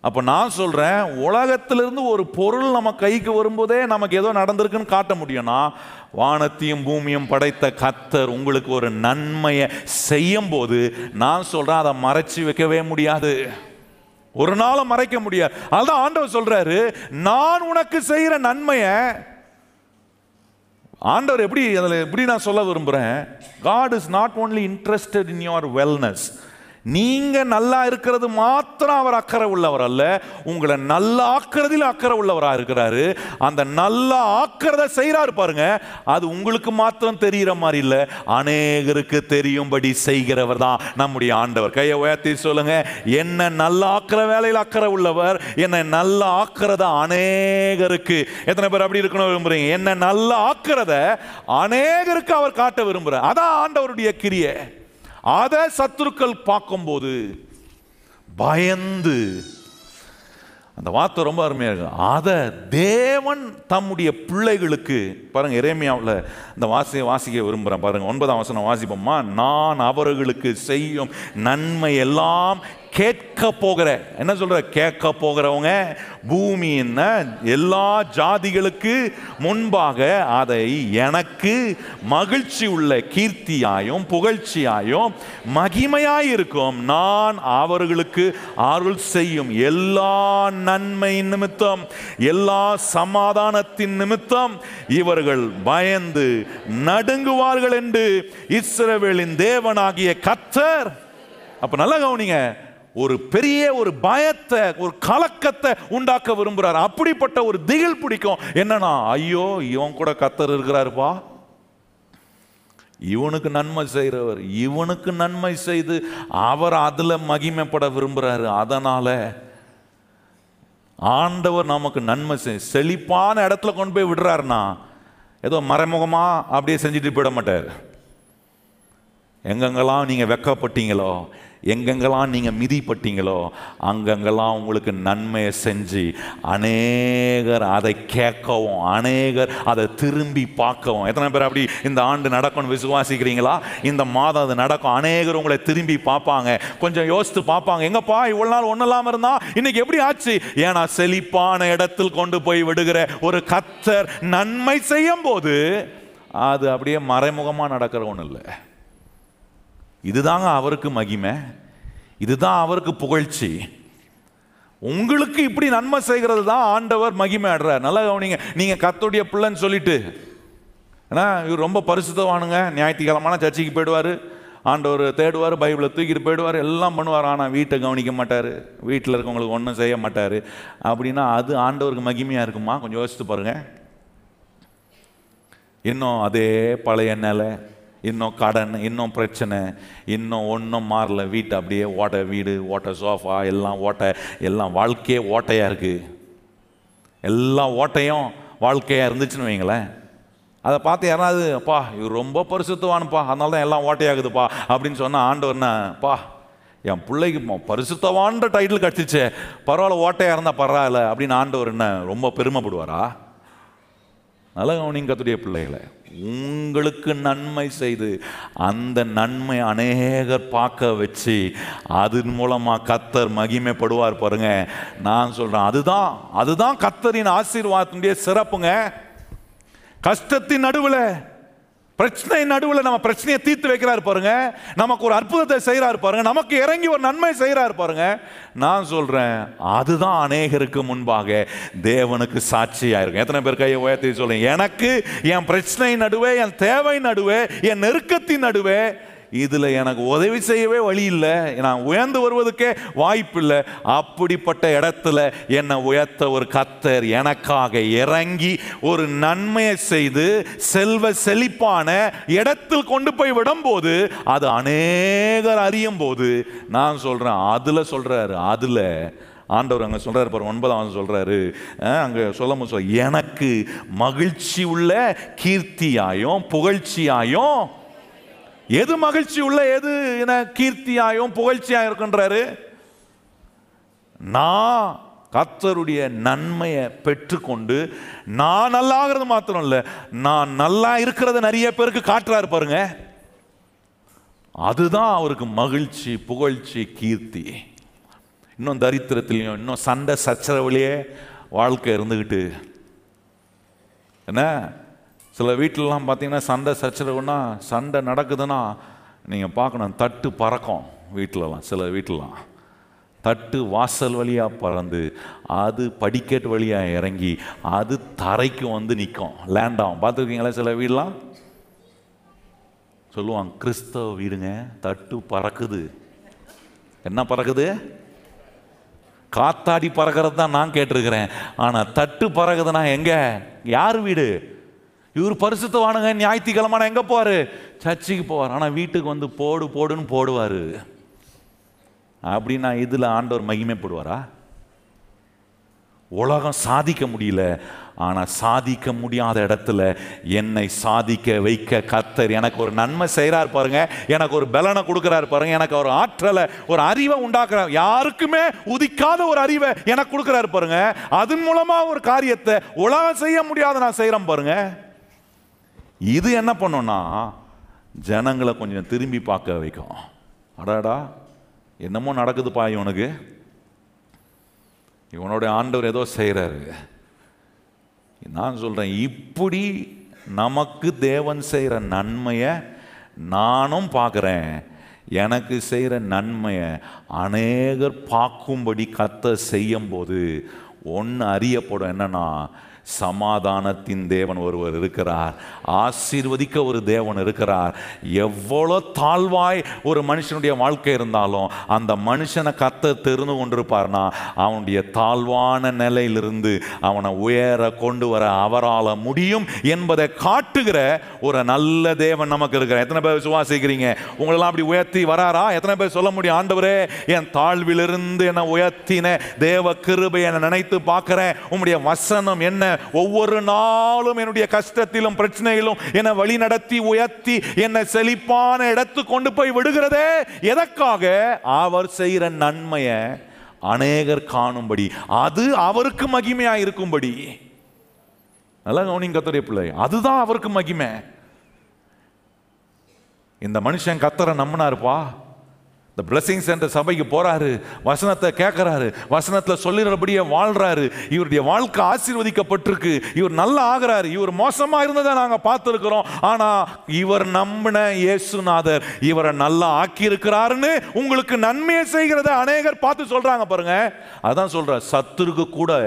அப்போ நான் சொல்கிறேன் உலகத்திலிருந்து ஒரு பொருள் நம்ம கைக்கு வரும்போதே நமக்கு ஏதோ நடந்திருக்குன்னு காட்ட முடியும்னா வானத்தையும் பூமியும் படைத்த கத்தர் உங்களுக்கு ஒரு நன்மையை செய்யும் போது நான் சொல்கிறேன் அதை மறைச்சி வைக்கவே முடியாது. ஒரு நாளும் மறைக்க முடியாது. அதுதான் ஆண்டவர் சொல்கிறாரு நான் உனக்கு செய்கிற நன்மையை ஆண்டவர் எப்படி அதில் எப்படி நான் சொல்ல விரும்புகிறேன் God is not only interested in your wellness நீங்க நல்லா இருக்கிறது மாத்திரம் அவர் அக்கறை உள்ளவர் அல்ல. உங்களை நல்லா ஆக்கிறதில் அக்கறை உள்ளவராக இருக்கிறாரு. அந்த நல்லா ஆக்கிறத செய்கிறாரு பாருங்க. அது உங்களுக்கு மாத்திரம் தெரிகிற மாதிரி இல்லை. அநேகருக்கு தெரியும்படி செய்கிறவர் தான் நம்முடைய ஆண்டவர். கையை உயர்த்தி சொல்லுங்க. என்ன நல்லா ஆக்கிற வேலையில் அக்கறை உள்ளவர் என்னை நல்லா ஆக்கிறத அநேகருக்கு எத்தனை பேர் அப்படி இருக்கணும் விரும்புறீங்க? என்ன நல்லா ஆக்கிறத அநேகருக்கு அவர் காட்ட விரும்புகிறார் அதான் ஆண்டவருடைய கிரியை. அதை சத்துருக்கள் பார்க்கும்போது பயந்து. அந்த வார்த்தை ரொம்ப அருமையாக இருக்கு. அதை தேவன் தம்முடைய பிள்ளைகளுக்கு பாருங்க இறைமையாவில் இந்த வாசியை வாசிக்க விரும்புகிறேன் பாருங்க ஒன்பதாம் வசனம் வாசிப்போம்மா. நான் அவர்களுக்கு செய்யும் நன்மை எல்லாம் கேட்க போகிற என்ன சொல்ற? கேட்க போகிறவங்க பூமியின் எல்லா ஜாதிகளுக்கு முன்பாக அதை எனக்கு மகிழ்ச்சி உள்ள கீர்த்தியாயும் புகழ்ச்சியாயும் மகிமையாயிருக்கும். நான் அவர்களுக்கு அருள் செய்யும் எல்லா நன்மை நிமித்தம் எல்லா சமாதானத்தின் நிமித்தம் இவர்கள் பயந்து நடுங்குவார்கள் என்று இஸ்ரவேலின் தேவனாகிய கத்தர் அப்ப நல்லா கவனிங்க. ஒரு பெரிய ஒரு பயத்தை ஒரு கலக்கத்தை உண்டாக்க விரும்புகிறார் அப்படிப்பட்ட ஒரு திகில் பிடிக்கும். என்னன்னா ஐயோ இவன் கூட கத்தர் இருக்கிறாருப்பா. இவனுக்கு நன்மை செய்கிறவர் இவனுக்கு நன்மை செய்து அவர் அதில் மகிமைப்பட விரும்புகிறாரு அதனால் ஆண்டவர் நமக்கு நன்மை செய் செழிப்பான இடத்துல கொண்டு போய் விடுறாருன்னா ஏதோ மறைமுகமாக அப்படியே செஞ்சுட்டு போயிட மாட்டார். எங்கெங்கெல்லாம் நீங்கள் வெக்கப்பட்டீங்களோ எங்கெங்கெல்லாம் நீங்கள் மிதிப்பட்டீங்களோ அங்கங்கெல்லாம் உங்களுக்கு நன்மையை செஞ்சு அநேகர் அதை கேட்கவும் அநேகர் அதை திரும்பி பார்க்கவும். எத்தனை பேர் அப்படி இந்த ஆண்டு நடக்கும்னு விசுவாசிக்கிறீங்களா? இந்த மாதம் அது நடக்கும். அநேகர் உங்களை திரும்பி பார்ப்பாங்க. கொஞ்சம் யோசித்து பார்ப்பாங்க. எங்கப்பா இவ்வளோ நாள் ஒன்றும் இல்லாமல் இருந்தா? இன்னைக்கு எப்படி ஆச்சு? ஏன்னா செழிப்பான இடத்தில் கொண்டு போய் விடுகிற ஒரு கத்தர் நன்மை செய்யும் போது அது அப்படியே மறைமுகமாக நடக்கிற ஒன்றும் இல்லை. இதுதாங்க அவருக்கு மகிமை. இதுதான் அவருக்கு புகழ்ச்சி. உங்களுக்கு இப்படி நன்மை செய்கிறது தான் ஆண்டவர் மகிமை ஆடுறார் நல்லா கவனிங்க. நீங்கள் கத்துடைய பிள்ளைன்னு சொல்லிட்டு ஏன்னா இவர் ரொம்ப பரிசுத்தவானுங்க. ஞாயிற்றுக்கிழமான சர்ச்சைக்கு போயிடுவார். ஆண்டவர் தேடுவார் பைபிளை தூக்கிட்டு போயிடுவார். எல்லாம் பண்ணுவார் ஆனால் வீட்டை கவனிக்க மாட்டார். வீட்டில் இருக்கவங்களுக்கு ஒன்றும் செய்ய மாட்டார். அப்படின்னா அது ஆண்டவருக்கு மகிமையாக இருக்குமா? கொஞ்சம் யோசித்து பாருங்கள் இன்னும் அதே பழைய நிலை. இன்னும் கடன் இன்னும் பிரச்சனை இன்னும் ஒன்றும் மாறல. வீட்டை அப்படியே ஓட்ட வீடு ஓட்ட சோஃபா எல்லாம் ஓட்ட எல்லாம் வாழ்க்கையே ஓட்டையாக இருக்குது எல்லா ஓட்டையும் வாழ்க்கையாக இருந்துச்சுன்னு வைங்களேன். அதை பார்த்து யாராவது அப்பா இவர் ரொம்ப பரிசுத்தவானுப்பா அதனால தான் எல்லாம் ஓட்டையாகுதுப்பா அப்படின்னு சொன்னால் ஆண்டவர்னா பா என் பிள்ளைக்கு பரிசுத்தவான்ற டைட்டில் கிடச்சிச்சே பரவாயில்ல ஓட்டையாக இருந்தால் பரவாயில்ல அப்படின்னு ஆண்டவர் என்ன ரொம்ப பெருமைப்படுவாரா? நல்ல கவனிங்க கத்துடைய பிள்ளைகளை உங்களுக்கு நன்மை செய்து அந்த நன்மை அநேகர் பார்க்க வச்சு அதன் மூலமாக கத்தர் மகிமைப்படுவார் பாருங்க. நான் சொல்கிறேன் அதுதான் அதுதான் கத்தரின் ஆசீர்வாதத்தினுடைய சிறப்புங்க. கஷ்டத்தின் நடுவில் பிரச்சனை நடுவில் நம்ம பிரச்சனையை தீர்த்து வைக்கிறாரு பாருங்க. நமக்கு ஒரு அற்புதத்தை செய்கிறாரு பாருங்க. நமக்கு இறங்கி ஒரு நன்மை செய்கிறாரு பாருங்க. நான் சொல்கிறேன் அதுதான் அநேகருக்கு முன்பாக தேவனுக்கு சாட்சியாக இருக்கும் எத்தனை பேர் கையை உயர்த்தி சொல்லுங்க. எனக்கு என் பிரச்சனை நடுவே என் தேவை நடுவே என் நெருக்கத்தின் நடுவே இதில் எனக்கு உதவி செய்யவே வழி இல்லை. நான் உயர்ந்து வருவதுக்கே வாய்ப்பு இல்லை. அப்படிப்பட்ட இடத்துல என்னை உயர்த்த ஒரு கத்தர் எனக்காக இறங்கி ஒரு நன்மையை செய்து செல்வ செழிப்பான இடத்தில் கொண்டு போய் விடும்போது அது அநேகர் அறியும் போது நான் சொல்கிறேன் அதில் சொல்கிறாரு அதில். ஆண்டவர் அங்கே சொல்கிறார் பாரு ஒன்பதாம் சொல்கிறாரு அங்கே அஹ், அங்க சொல்லும் சொல்ல எனக்கு மகிழ்ச்சி உள்ள கீர்த்தியாயும் புகழ்ச்சியாயும் எது மகிழ்ச்சி உள்ள எது என கீர்த்தியாயும் புகழ்ச்சியாயும் இருக்கின்றாரு? நான் கத்தருடைய நன்மையை பெற்றுக்கொண்டு நான் நல்லாகிறது மாத்திரம் இல்லை நான் நல்லா இருக்கிறத நிறைய பேருக்கு காட்டுறாரு பாருங்க. அதுதான் அவருக்கு மகிழ்ச்சி புகழ்ச்சி கீர்த்தி. இன்னும் தரித்திரத்திலையும் இன்னும் சண்டை சச்சரவுலையே வாழ்க்கை இருந்துக்கிட்டு என்ன? சில வீட்டிலலாம் பார்த்தீங்கன்னா சண்டை சச்சரவுன்னா சண்டை நடக்குதுன்னா நீங்கள் பார்க்கணும் தட்டு பறக்கும் வீட்டிலலாம் சில வீட்டிலலாம். தட்டு வாசல் வழியாக பறந்து அது படிக்கட்டு வழியாக இறங்கி அது தரைக்கு வந்து நிற்கும் லேண்ட் ஆகும். பார்த்துருக்கீங்களா சில வீடெலாம்? சொல்லுவாங்க கிறிஸ்தவ வீடுங்க தட்டு பறக்குது. என்ன பறக்குது? காத்தாடி பறக்கிறது தான் நான் கேட்டிருக்கிறேன். ஆனால் தட்டு பறக்குதுன்னா எங்கே? யார் வீடு? இவர் பரிசுத்தவானுங்க ஞாயிற்றுக்கிழமான எங்கே போவார்? சர்ச்சுக்கு போவார். ஆனால் வீட்டுக்கு வந்து போடு போடுன்னு போடுவார். அப்படின்னா இதில் ஆண்டவர் மகிமைப்படுவாரா உலகம் சாதிக்க முடியல. ஆனால் சாதிக்க முடியாத இடத்துல என்னை சாதிக்க வைக்க கத்தர் எனக்கு ஒரு நன்மை செய்கிறார் பாருங்க. எனக்கு ஒரு பலனை கொடுக்குறாரு பாருங்க. எனக்கு ஒரு ஆற்றலை ஒரு அறிவை உண்டாக்குறார். யாருக்குமே உதிக்காத ஒரு அறிவை எனக்கு கொடுக்குறாரு பாருங்க. அதன் மூலமாக ஒரு காரியத்தை உலகம் செய்ய முடியாத நான் செய்கிறேன் பாருங்கள் இது என்ன பண்ணோன்னா ஜனங்களை கொஞ்சம் திரும்பி பார்க்க வைக்கும். அடாடா என்னமோ நடக்குதுப்பா இவனுக்கு. இவனோட ஆண்டவர் ஏதோ செய்கிறாரு நான் சொல்கிறேன் இப்படி நமக்கு தேவன் செய்கிற நன்மையை நானும் பார்க்குறேன். எனக்கு செய்கிற நன்மையை அநேகர் பார்க்கும்படி கத்த செய்யும்போது ஒன்று அறியப்படும் என்னன்னா சமாதானத்தின் தேவன் ஒருவர் இருக்கிறார். ஆசீர்வதிக்க ஒரு தேவன் இருக்கிறார். எவ்வளோ தாழ்வாய் ஒரு மனுஷனுடைய வாழ்க்கை இருந்தாலும் அந்த மனுஷனை கத்த தெரிந்து கொண்டிருப்பார்னா அவனுடைய தாழ்வான நிலையிலிருந்து அவனை உயர கொண்டு வர அவரால் முடியும் என்பதை காட்டுகிற ஒரு நல்ல தேவன் நமக்கு இருக்கிறார். எத்தனை பேர் விசுவாசிக்கிறீங்க? உங்களெல்லாம் அப்படி உயர்த்தி வராரா? எத்தனை பேர் சொல்ல முடியும்? ஆண்டவரே என் தாழ்விலிருந்து என்னை உயர்த்தின தேவ கிருபை என்னை நினைத்து பார்க்குறேன். உங்களுடைய வசனம் என்ன? ஒவ்வொரு நாளும் என்னுடைய கஷ்டத்திலும் பிரச்சனையிலும் என்னை வழி நடத்தி உயர்த்தி என்னை செழிப்பான இடத்துக்கு கொண்டு போய் விடுகிறதே. எதற்காக? அவர் செய்கிற நன்மையை அநேகர் காணும்படி. அது அவருக்கு மகிமையா இருக்கும்படி. நல்லா கவனிங்க கத்தரிய பிள்ளை அதுதான் அவருக்கு மகிமை. இந்த மனுஷன் கத்தரை நம்பினாருப்பா. இந்த பிளஸிங்ஸ் சென்டர் சபைக்கு போறாரு வசனத்தை கேட்கறாரு வசனத்தில் சொல்லுறபடியே வாழ்றாரு. இவருடைய வாழ்க்கை ஆசீர்வதிக்கப்பட்டிருக்கு. இவர் நல்லா ஆகிறாரு. இவர் மோசமாக இருந்ததை நாங்கள் பார்த்துருக்குறோம். ஆனால் இவர் நம்பின இயேசுநாதர் இவரை நல்லா ஆக்கியிருக்கிறாருன்னு உங்களுக்கு நன்மையை செய்கிறத அநேகர் பார்த்து சொல்றாங்க பாருங்க. அதான் சொல்ற சத்துருக்கு கூட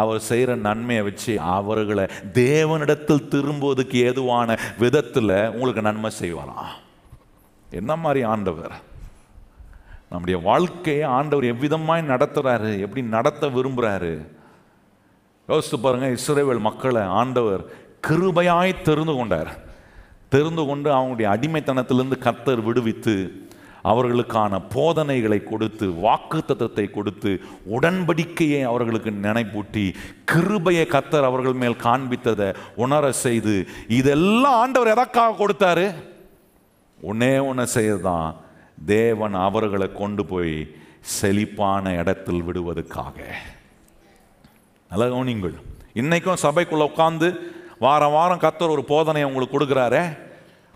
அவர் செய்கிற நன்மையை வச்சு அவர்களை தேவனிடத்தில் திரும்புவதுக்கு ஏதுவான விதத்தில் உங்களுக்கு நன்மை செய்வாராம். என்ன மாதிரி ஆண்டவர்? நம்முடைய வாழ்க்கையை ஆண்டவர் எவ்விதமாய் நடத்துகிறாரு எப்படி நடத்த விரும்புகிறாரு யோசித்து பாருங்க இஸ்ரேவேல் மக்களை ஆண்டவர் கிருபையாய் தெரிந்து கொண்டார். தெரிந்து கொண்டு அவங்களுடைய அடிமைத்தனத்திலிருந்து கத்தர் விடுவித்து அவர்களுக்கான போதனைகளை கொடுத்து வாக்குத்தத்தத்தை கொடுத்து உடன்படிக்கையை அவர்களுக்கு நினைப்பூட்டி கிருபையை கத்தர் அவர்கள் மேல் காண்பித்ததை உணர செய்து இதெல்லாம் ஆண்டவர் எதற்காக கொடுத்தாரு? ஒன்னே ஒன்று செய்யறதான் தேவன் அவர்களை கொண்டு போய் செழிப்பான இடத்தில் விடுவதற்காக. நல்ல கவனிங்கள் இன்னைக்கும் சபைக்குள்ள உட்காந்து வாரம் வாரம் கத்தர் ஒரு போதனை உங்களுக்கு கொடுக்குறாரே.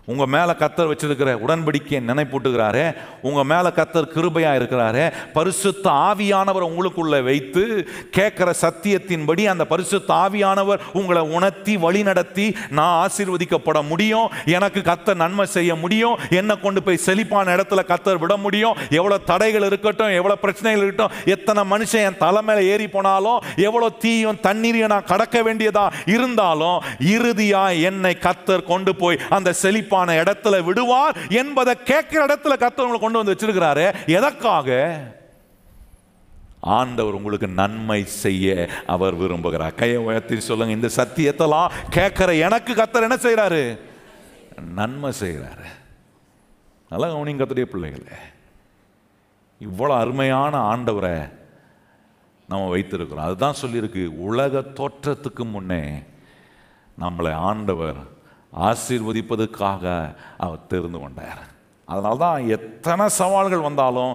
உங்கள் மேலே கத்தர் வச்சிருக்கிற உடன்படிக்கையை நினைப்பூட்டுகிறாரே உங்கள் மேலே கத்தர் கிருபையாக இருக்கிறாரே பரிசுத்த ஆவியானவர் உங்களுக்குள்ளே வைத்து கேட்குற சத்தியத்தின்படி அந்த பரிசுத்த ஆவியானவர் உங்களை உணர்த்தி வழி நடத்தி நான் ஆசீர்வதிக்கப்பட முடியும் எனக்கு கத்தர் நன்மை செய்ய முடியும் என்னை கொண்டு போய் செழிப்பான இடத்துல கத்தர் விட முடியும் எவ்வளோ தடைகள் இருக்கட்டும் எவ்வளோ பிரச்சனைகள் இருக்கட்டும் எத்தனை மனுஷன் என் தலை ஏறி போனாலும் எவ்வளோ தீயும் தண்ணீரையும் நான் கடக்க வேண்டியதாக இருந்தாலும் இறுதியாக என்னை கத்தர் கொண்டு போய் அந்த செழிப்பு செழிப்பான இடத்துல விடுவார் என்பதை கேட்கிற இடத்துல கத்தர் உங்களை கொண்டு வந்து வச்சிருக்கிறாரு. எதற்காக? ஆண்டவர் உங்களுக்கு நன்மை செய்ய அவர் விரும்புகிறார். கையை உயர்த்தி சொல்லுங்க இந்த சத்தியத்தெல்லாம் கேட்கிற எனக்கு கத்தர் என்ன செய்கிறாரு நன்மை செய்கிறாரு நல்லா கவனிங்க கத்துடைய பிள்ளைகளே. இவ்வளோ அருமையான ஆண்டவரை நம்ம வைத்திருக்கிறோம். அதுதான் சொல்லியிருக்கு உலக தோற்றத்துக்கு முன்னே நம்மளை ஆண்டவர் ஆசீர்வதிப்பதற்காக அவர் தெரிந்து கொண்டார். அதனால தான் எத்தனை சவால்கள் வந்தாலும்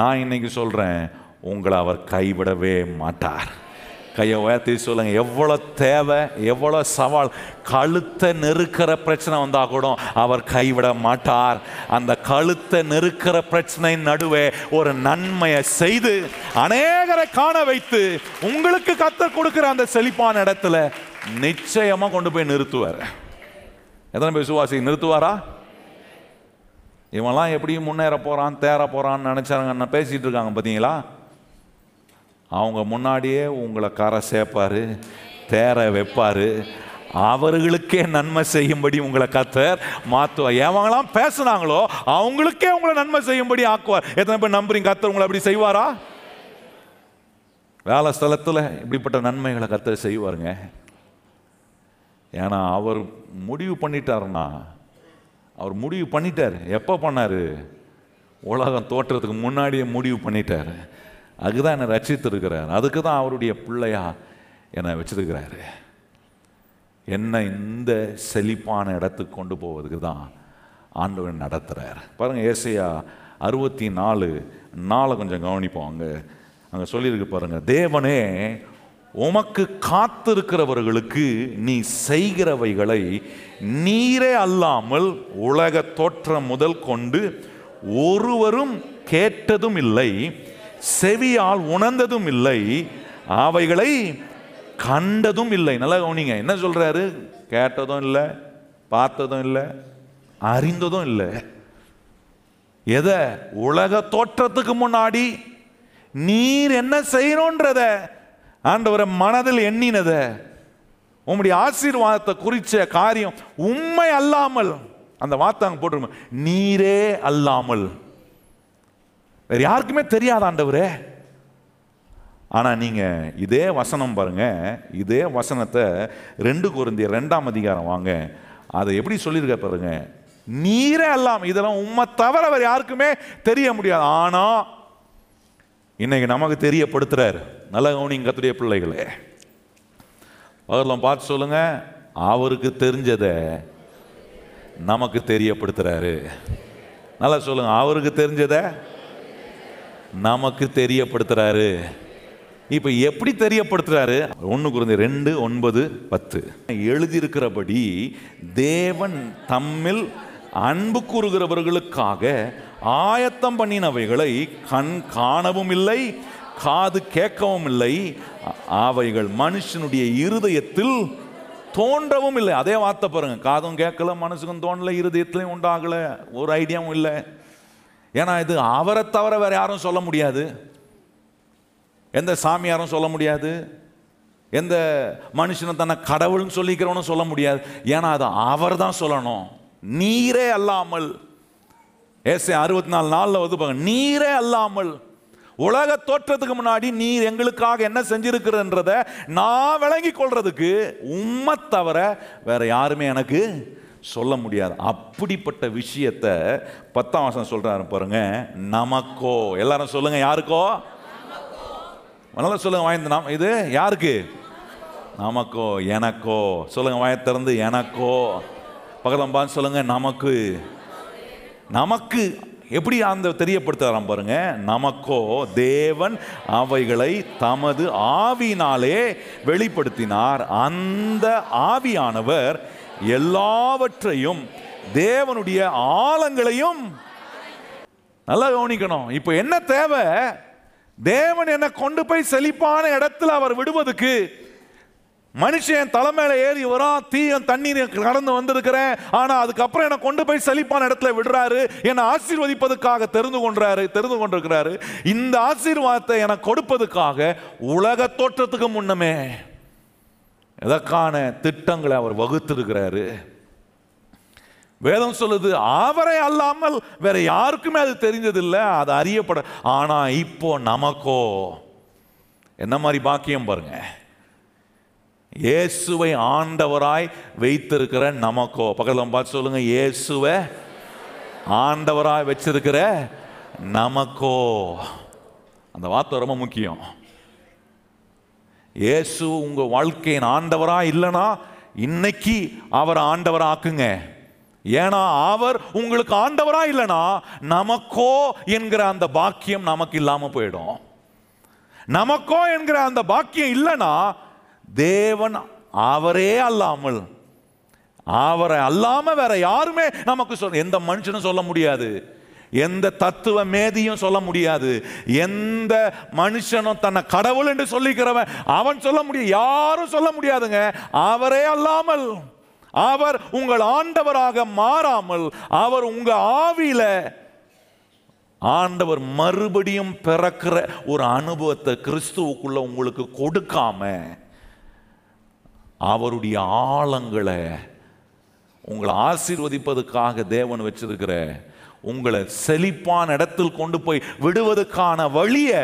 நான் இன்னைக்கு சொல்கிறேன் உங்களை அவர் கைவிடவே மாட்டார். கையை உயர்த்தி சொல்லுங்க எவ்வளோ தேவை எவ்வளோ சவால் கழுத்தை நெருக்கிற பிரச்சனை வந்தால் கூட அவர் கைவிட மாட்டார். அந்த கழுத்தை நெருக்கிற பிரச்சனை நடுவே ஒரு நன்மையை செய்து அநேகரை காண வைத்து உங்களுக்கு கத்த கொடுக்குற அந்த செழிப்பான இடத்துல நிச்சயமாக கொண்டு போய் நிறுத்துவார். எத்தனை பேர் விசுவாசி நிறுத்துவாரா? இவன்லாம் எப்படி முன்னேற போகிறான் தேர போகிறான்னு நினச்சாங்க பேசிகிட்டு இருக்காங்க பார்த்தீங்களா அவங்க முன்னாடியே உங்களை கரை சேர்ப்பார் தேர வைப்பார். அவர்களுக்கே நன்மை செய்யும்படி உங்களை கத்தர் மாற்றுவார் எவங்களாம் பேசுனாங்களோ அவங்களுக்கே உங்களை நன்மை செய்யும்படி ஆக்குவார். எத்தனை பேர் நம்புறீங்க கத்தர் உங்களை அப்படி செய்வாரா? வேலை ஸ்தலத்தில் இப்படிப்பட்ட நன்மைகளை கத்தர் செய்வாருங்க. ஏன்னா அவர் முடிவு பண்ணிட்டாருன்னா அவர் முடிவு பண்ணிட்டார். எப்போ பண்ணார்? உலகம் தோற்றத்துக்கு முன்னாடியே முடிவு பண்ணிட்டார். அதுதான் என்னை ரசித்திருக்கிறார் அதுக்கு தான் அவருடைய பிள்ளையா என்னை வச்சிருக்கிறாரு. என்னை இந்த செழிப்பான இடத்துக்கு கொண்டு போவதுக்கு தான் ஆண்டவன் நடத்துகிறார் பாருங்கள் ஏசையா அறுபத்தி நாலு நாளை கொஞ்சம் கவனிப்போம். அங்கே அங்கே சொல்லியிருக்கு பாருங்கள் தேவனே உமக்கு காத்திருக்கிறவர்களுக்கு நீ செய்கிறவைகளை நீரே அல்லாமல் உலக தோற்றம் முதல் கொண்டு ஒருவரும் கேட்டதும் இல்லை செவியால் உணர்ந்ததும் இல்லை அவைகளை கண்டதும் இல்லை. நல்லா கவனிங்க. என்ன சொல்றாரு? கேட்டதும் இல்லை பார்த்ததும் இல்லை அறிந்ததும் இல்லை. எதை? உலக தோற்றத்துக்கு முன்னாடி நீர் என்ன செய்யணுன்றத. ஆண்டவரை மனதில் எண்ணினத உம்முடைய ஆசீர்வாதத்தை குறித்த காரியம் உண்மை அல்லாமல் அந்த வார்த்தை அங்கே நீரே அல்லாமல். வேற யாருக்குமே தெரியாது ஆண்டவரே. ஆனால் நீங்கள் இதே வசனம் பாருங்கள் இதே வசனத்தை ரெண்டு குருந்திய ரெண்டாம் அதிகாரம் வாங்க. அதை எப்படி சொல்லியிருக்க பாருங்க. நீரே அல்லாம இதெல்லாம் உண்மை தவிர வேற யாருக்குமே தெரிய முடியாது. ஆனால் இன்னைக்கு நமக்கு தெரியப்படுத்துறாரு. நல்ல கவனிங்க கத்துடைய பிள்ளைகளே. பகலாம் பார்த்து சொல்லுங்க அவருக்கு தெரிஞ்சதை நமக்கு தெரியப்படுத்துறாரு. நல்லா சொல்லுங்க அவருக்கு தெரிஞ்சதை நமக்கு தெரியப்படுத்துறாரு. இப்போ எப்படி தெரியப்படுத்துறாரு? ஒன்று குறைந்த ரெண்டு ஒன்பது பத்து. எழுதியிருக்கிறபடி தேவன் தம்மில் அன்பு கூறுகிறவர்களுக்காக ஆயத்தம் பண்ணினவைகளை கண் காணவும் இல்லை காது கேட்கவும் இல்லை. ஆவைகள் அவைகள் மனுஷனுடைய இருதயத்தில் தோன்றவும் இல்லை. அதே வார்த்தை பாருங்க. காதும் கேட்கல மனசுக்கும் தோணல இருதயத்திலையும் உண்டாகல. ஒரு ஐடியாவும் இல்லை. ஏன்னா இது அவரை தவிர வேற யாரும் சொல்ல முடியாது. எந்த சாமியாரும் சொல்ல முடியாது. எந்த மனுஷனை தன்னை கடவுள்னு சொல்லிக்கிறவனும் சொல்ல முடியாது. ஏன்னா அது அவர் தான் சொல்லணும். நீரே அல்லாமல். ஏசே அறுபத்தி நாலு நாளில் வந்து பாருங்க. நீரே அல்லாமல் உலக தோற்றத்துக்கு முன்னாடி நீர் எங்களுக்காக என்ன செஞ்சிருக்கிறன்றத நான் விளங்கி கொள்றதுக்கு உம்மை தவிர வேற யாருமே எனக்கு சொல்ல முடியாது. அப்படிப்பட்ட விஷயத்தை பத்தாம் வருஷம் சொல்கிறாரு பாருங்க நமக்கோ. எல்லாரும் சொல்லுங்க யாருக்கோ? நல்லா சொல்லுங்க வாய்ந்த நாம் இது யாருக்கு? நமக்கோ எனக்கோ. சொல்லுங்க வாய திறந்து எனக்கோ. பகலம்பான்னு சொல்லுங்க நமக்கு. நமக்கு. எப்படி அந்த தெரியப்படுத்துகிறான் பாருங்க? நமக்கோ தேவன் அவைகளை தமது ஆவியினாலே வெளிப்படுத்தினார். அந்த ஆவியானவர் எல்லாவற்றையும் தேவனுடைய ஆழங்களையும் நல்லா கவனிக்கணும். இப்போ என்ன தேவை? தேவன் என்னை கொண்டு போய் செழிப்பான இடத்துல அவர் விடுவதுக்கு மனுஷன் தலைமையில ஏறி வரான் தீயும் தண்ணீர் கடந்து வந்திருக்கிறேன். ஆனா அதுக்கப்புறம் என்னை கொண்டு போய் செழிப்பான இடத்துல விடுறாரு. என்னை ஆசீர்வதிப்பதற்காக தெரிந்து கொண்டாரு தெரிந்து கொண்டிருக்கிறாரு. இந்த ஆசீர்வாதத்தை எனக்கு கொடுப்பதற்காக உலக தோற்றத்துக்கு முன்னமே எதற்கான திட்டங்களை அவர் வகுத்திருக்கிறாரு? வேதம் சொல்லுது அவரை அல்லாமல் வேற யாருக்குமே அது தெரிஞ்சதில்லை அது அறியப்பட ஆனா இப்போ நமக்கோ என்ன மாதிரி பாக்கியம் பாருங்க. இயேசுவை ஆண்டவராய் வைத்திருக்கிற நமக்கோ. பக்கத்தில் பார்த்து சொல்லுங்க இயேசுவை ஆண்டவராய் வச்சிருக்கிற நமக்கோ. அந்த வார்த்தை ரொம்ப முக்கியம். இயேசு உங்க வாழ்க்கையின் ஆண்டவரா இல்லைனா இன்னைக்கு அவர் ஆண்டவரா ஆக்குங்க ஏன்னா அவர் உங்களுக்கு ஆண்டவரா இல்லைனா நமக்கோ என்கிற அந்த பாக்கியம் நமக்கு இல்லாம போயிடும். நமக்கோ என்கிற அந்த பாக்கியம் இல்லைனா தேவன் அவரே அல்லாமல். அவரை அல்லாமல் வேற யாருமே நமக்கு சொல் எந்த மனுஷனும் சொல்ல முடியாது. எந்த தத்துவ மேதியும் சொல்ல முடியாது. எந்த மனுஷனும் தன்னை கடவுள் என்று சொல்லிக்கிறவன் அவன் சொல்ல முடியும் யாரும் சொல்ல முடியாதுங்க. அவரே அல்லாமல். அவர் உங்கள் ஆண்டவராக மாறாமல் அவர் உங்க ஆவியில ஆண்டவர் மறுபடியும் பிறக்கிற ஒரு அனுபவத்தை கிறிஸ்துவுக்குள்ள உங்களுக்கு கொடுக்காம அவருடைய ஆழங்களை உங்களை ஆசீர்வதிப்பதற்காக தேவன் வச்சிருக்கிற உங்களை செழிப்பான இடத்தில் கொண்டு போய் விடுவதற்கான வழியை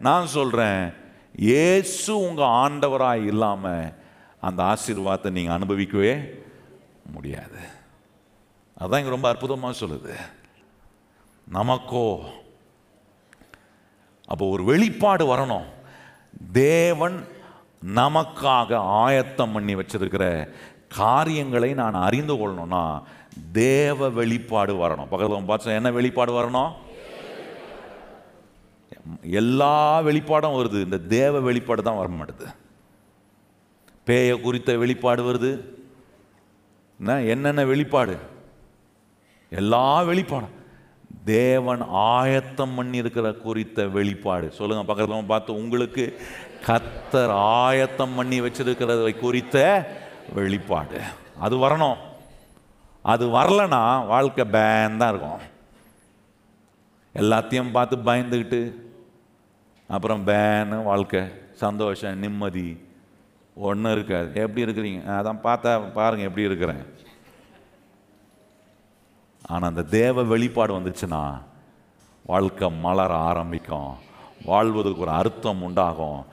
நான் சொல்றேன். இயேசு உங்க ஆண்டவராய் இல்லாம அந்த ஆசீர்வாதத்தை நீங்க அனுபவிக்கவே முடியாது. அதான் இங்க ரொம்ப அற்புதமா சொல்லுது. நமக்கோ அப்போ ஒரு வெளிப்பாடு வரணும். தேவன் நமக்காக ஆயத்தம் பண்ணி வச்சிருக்கிற காரியங்களை நான் அறிந்து கொள்ளணும்னா தேவ வெளிப்பாடு வரணும். பக்கத்தில் பார்த்து என்ன வெளிப்பாடு வரணும்? எல்லா வெளிப்பாடும் வருது. இந்த தேவ வெளிப்பாடு தான் வர மாட்டுது. பேய குறித்த வெளிப்பாடு வருது. என்ன என்னென்ன வெளிப்பாடு? எல்லா வெளிப்பாடும். தேவன் ஆயத்தம் பண்ணி இருக்கிற குறித்த வெளிப்பாடு. சொல்லுங்க பக்கத்தில் பார்த்து உங்களுக்கு கத்தர் ஆயத்தம் பண்ணி வச்சிருக்கிறதை குறித்த வெளிப்பாடு. அது வரணும். அது வரலன்னா வாழ்க்கை பேன் தான் இருக்கும். எல்லாத்தையும் பார்த்து பயந்துக்கிட்டு அப்புறம் பேனு வாழ்க்கை. சந்தோஷம் நிம்மதி. ஒன்றும் இருக்காது. எப்படி இருக்கிறீங்க? அதான் பார்த்தா பாருங்கள் எப்படி இருக்கிறேன். ஆனால் அந்த தேவ வெளிப்பாடு வந்துச்சுன்னா வாழ்க்கை மலர ஆரம்பிக்கும். வாழ்வதற்கு ஒரு அர்த்தம் உண்டாகும்.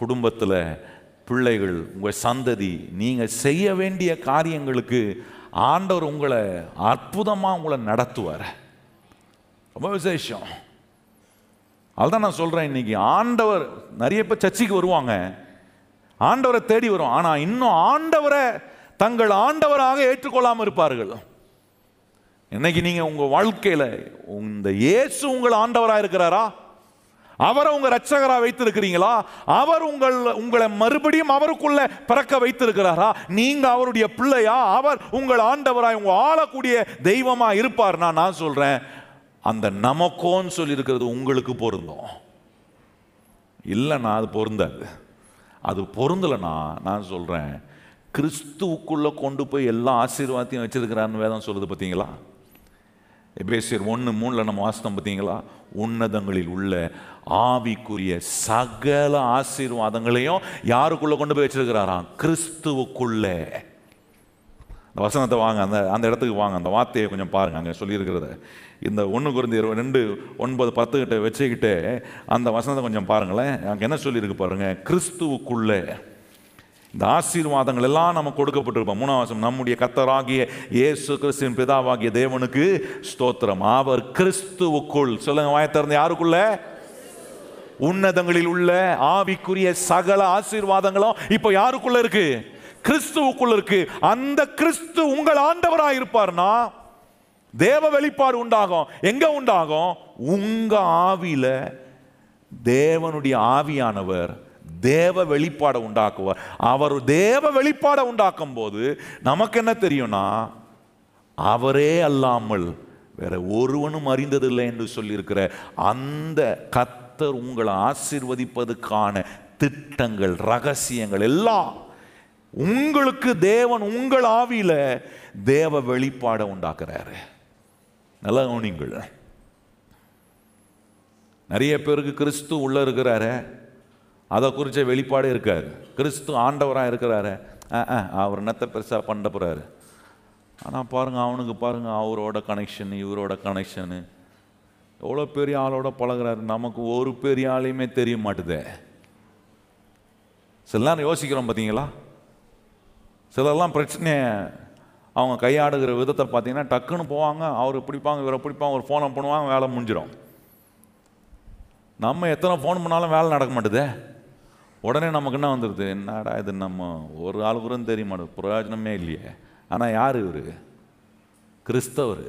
குடும்பத்தில் பிள்ளைகள் உங்கள் சந்ததி நீங்கள் செய்ய வேண்டிய காரியங்களுக்கு ஆண்டவர் உங்களை அற்புதமாக உங்களை நடத்துவார். ரொம்ப விசேஷம். அதுதான் நான் சொல்கிறேன் இன்னைக்கு. ஆண்டவர் நிறைய பேர் சர்ச்சைக்கு வருவாங்க. ஆண்டவரை தேடி வரும். ஆனால் இன்னும் ஆண்டவரை தங்கள் ஆண்டவராக ஏற்றுக்கொள்ளாமல் இருப்பார்கள். இன்னைக்கு நீங்கள் உங்கள் வாழ்க்கையில் இந்த இயேசு உங்கள் ஆண்டவராக இருக்கிறாரா? அவரை உங்க ரட்சகரா வைத்திருக்கிறீங்களா? அவர் உங்கள் உங்களை மறுபடியும் அவருக்குள்ள பிறக்க வைத்திருக்கிறாரா? நீங்க அவருடைய பிள்ளையா? அவர் உங்கள் ஆண்டவராய் உங்க ஆளக்கூடிய தெய்வமா இருப்பார்னா நான் சொல்றேன் அந்த நமக்கோன்னு சொல்லி இருக்கிறது உங்களுக்கு பொருந்தும். இல்லைன்னா அது பொருந்தாது. அது பொருந்தலைன்னா நான் சொல்றேன் கிறிஸ்துவுக்குள்ள கொண்டு போய் எல்லா ஆசீர்வாதத்தையும் வச்சிருக்கிறான்னு வேதம் சொல்லுது பார்த்தீங்களா எபேசியர் ஒன்று மூணில் நம்ம வாசித்தோம் பார்த்தீங்களா உன்னதங்களில் உள்ள ஆவிக்குரிய சகல ஆசீர்வாதங்களையும் யாருக்குள்ள கொண்டு போய் வச்சிருக்கிறாராம்? கிறிஸ்துவுக்குள்ளே. அந்த வசனத்தை வாங்க அந்த அந்த இடத்துக்கு வாங்க அந்த வார்த்தையை கொஞ்சம் பாருங்க அங்கே சொல்லியிருக்கிறத. இந்த ஒன்று குறைந்த இருபது ரெண்டு ஒன்பது பத்து கிட்ட வச்சுக்கிட்டு அந்த வசனத்தை கொஞ்சம் பாருங்களேன். அங்கே என்ன சொல்லியிருக்கு பாருங்க? கிறிஸ்துவுக்குள்ளே. இந்த ஆசீர்வாதங்கள் எல்லாம் நம்ம கொடுக்கப்பட்டிருப்போம். மூணாவசம் நம்முடைய கத்தராகிய இயேசு கிறிஸ்துவின் பிதாவாகிய தேவனுக்கு ஸ்தோத்திரம். அவர் கிறிஸ்துவுக்குள். சொல்லுங்க வாய திறந்து யாருக்குள்ள? உன்னதங்களில் உள்ள ஆவிக்குரிய சகல ஆசீர்வாதங்களும் இப்போ யாருக்குள்ள இருக்கு? கிறிஸ்துவுக்குள்ள இருக்கு. அந்த கிறிஸ்து உங்கள் ஆண்டவராக இருப்பார்னா தேவ வெளிப்பாடு உண்டாகும். எங்க உண்டாகும்? உங்க ஆவியில தேவனுடைய ஆவியானவர் தேவ வெளிப்பாடை உண்டாக்குவார். அவர் தேவ வெளிப்பாடை உண்டாக்கும் போது நமக்கு என்ன தெரியும்னா அவரே அல்லாமல் வேற ஒருவனும் அறிந்ததில்லை என்று சொல்லியிருக்கிற அந்த கத் கர்த்தர் உங்களை ஆசிர்வதிப்பதுக்கான திட்டங்கள் ரகசியங்கள் எல்லாம் உங்களுக்கு தேவன் உங்கள் ஆவியில் தேவ வெளிப்பாடை உண்டாக்குறாரு. நல்லா கவனிங்கள் நிறைய பேருக்கு கிறிஸ்து உள்ள இருக்கிறாரு. அதை குறித்த வெளிப்பாடே இருக்காரு கிறிஸ்து ஆண்டவராக இருக்கிறாரு. அவர் என்னத்தை பெருசாக பண்ண போகிறாரு ஆனால் பாருங்கள் அவனுக்கு பாருங்கள் அவரோட கனெக்ஷன் இவரோட கனெக்ஷனு எவ்வளோ பெரிய ஆளோட பழகுறாரு? நமக்கு ஒரு பெரிய ஆளையுமே தெரிய மாட்டுதே. சில நேரம் யோசிக்கிறோம் பார்த்தீங்களா? சிலர்லாம் பிரச்சனையை அவங்க கையாடுகிற விதத்தை பார்த்தீங்கன்னா டக்குன்னு போவாங்க அவர் பிடிப்பாங்க இவரை பிடிப்பாங்க ஒரு ஃபோனை பண்ணுவாங்க வேலை முடிஞ்சிடும் நம்ம எத்தனை ஃபோன் பண்ணாலும் வேலை நடக்க மாட்டுதே. உடனே நமக்கு என்ன வந்துடுது என்னடா இது நம்ம ஒரு ஆள் கூட தெரிய மாட்டேது. பிரயோஜனமே இல்லையே. ஆனால் யார் இவர்? கிறிஸ்தவர்.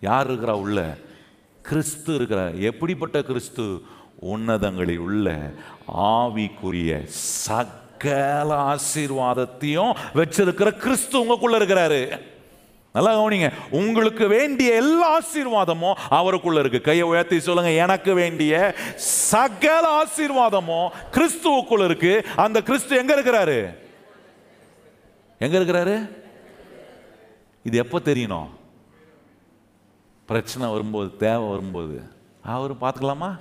யார் இருக்கிறா உள்ள? கிறிஸ்து இருக்கிறார். எப்படிப்பட்ட கிறிஸ்து? உன்னதங்களில் உள்ள ஆவிக்குரிய சகல ஆசீர்வாதத்தையும் வச்சிருக்கிற கிறிஸ்து உங்களுக்குள்ள இருக்கிறாரு. நல்லா கவனிங்க. உங்களுக்கு வேண்டிய எல்லா ஆசீர்வாதமும் அவருக்குள்ள இருக்கு. கையை உயர்த்தி சொல்லுங்க எனக்கு வேண்டிய சகல ஆசீர்வாதமும் கிறிஸ்துவுக்குள்ள இருக்கு. அந்த கிறிஸ்து எங்க இருக்கிறாரு? எங்க இருக்கிறாரு? இது எப்போ தெரியணும்? பிரச்சனை வரும்போது தேவை வரும்போது அவர் பார்த்துக்கலாமா?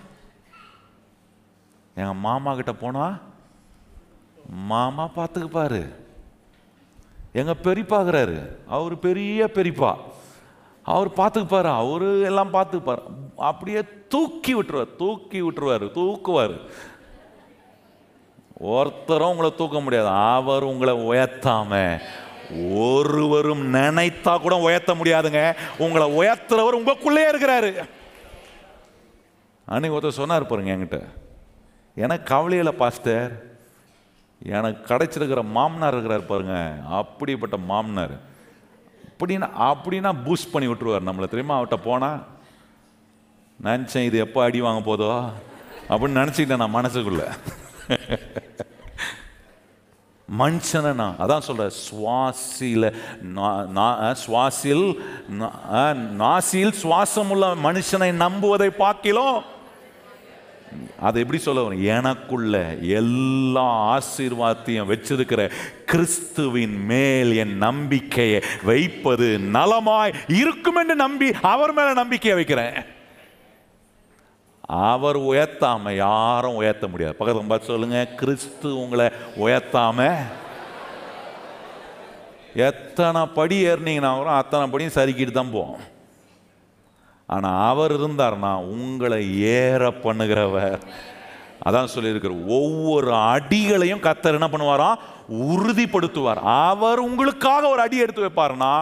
எங்கள் மாமா கிட்ட போனா மாமா பார்த்துக்குப்பாரு. எங்கள் பெரியப்பாகிறாரு அவர் பெரிய பெரியப்பா. அவர் பார்த்துக்குப்பாரு. அவர் எல்லாம் பார்த்துக்குப்பாரு. அப்படியே தூக்கி விட்டுருவார். தூக்கி விட்டுருவார். தூக்குவார். ஒருத்தரும் உங்களை தூக்க முடியாது. அவர் உங்களை உயர்த்தாமல் ஒருவரும் நினைத்தா கூட உயர்த்த முடியாதுங்க. உங்களை உயர்த்துறவர் உங்களுக்குள்ளே இருக்கிறாரு. அன்னைக்கு ஒருத்தர் சொன்னார் பாருங்க என்கிட்ட. எனக்கு கவலையில் பாஸ்டர். எனக்கு கிடைச்சிருக்கிற மாமனார் இருக்கிறார் பாருங்க. அப்படிப்பட்ட மாமனார். அப்படின்னா அப்படின்னா பூஸ்ட் பண்ணி விட்டுருவார் நம்மளை. தெரியுமா? அவர்கிட்ட போனால் நினச்சேன் இது எப்போ அடி வாங்க போதோ? அப்படின்னு நினச்சிக்கிட்டேன் நான் மனசுக்குள்ள. மனுஷனை. நான் அதான் சொல்ற சுவாசியில் சுவாசில் நாசியில் சுவாசம் நாசியில் சுவாசமுள்ள மனுஷனை நம்புவதை பார்க்கிலும் அதை எப்படி சொல்ல வரும்? எனக்குள்ள எல்லா ஆசீர்வாதத்தையும் வச்சிருக்கிற கிறிஸ்துவின் மேல் என் நம்பிக்கையை வைப்பது நலமாய் இருக்கும் என்று நம்பி அவர் மேல நம்பிக்கையை வைக்கிறேன். அவர் உயர்த்தாம யாரும் உயர்த்த முடியாது. பக்கத்தில் பார்த்து சொல்லுங்க கிறிஸ்து உங்களை உயர்த்தாம எத்தனை படி ஏறினீங்கன்னா கூட அத்தனை படியும் சறுக்கிட்டு தான் போவோம். ஆனால் அவர் இருந்தார்னா உங்களை ஏற பண்ணுகிறவர். அதான் சொல்லியிருக்கிற ஒவ்வொரு அடிகளையும் கத்தர் என்ன பண்ணுவாராம் உறுதிப்படுத்துவார். அவர் உங்களுக்காக ஒரு அடி எடுத்து வைப்பாருன்னா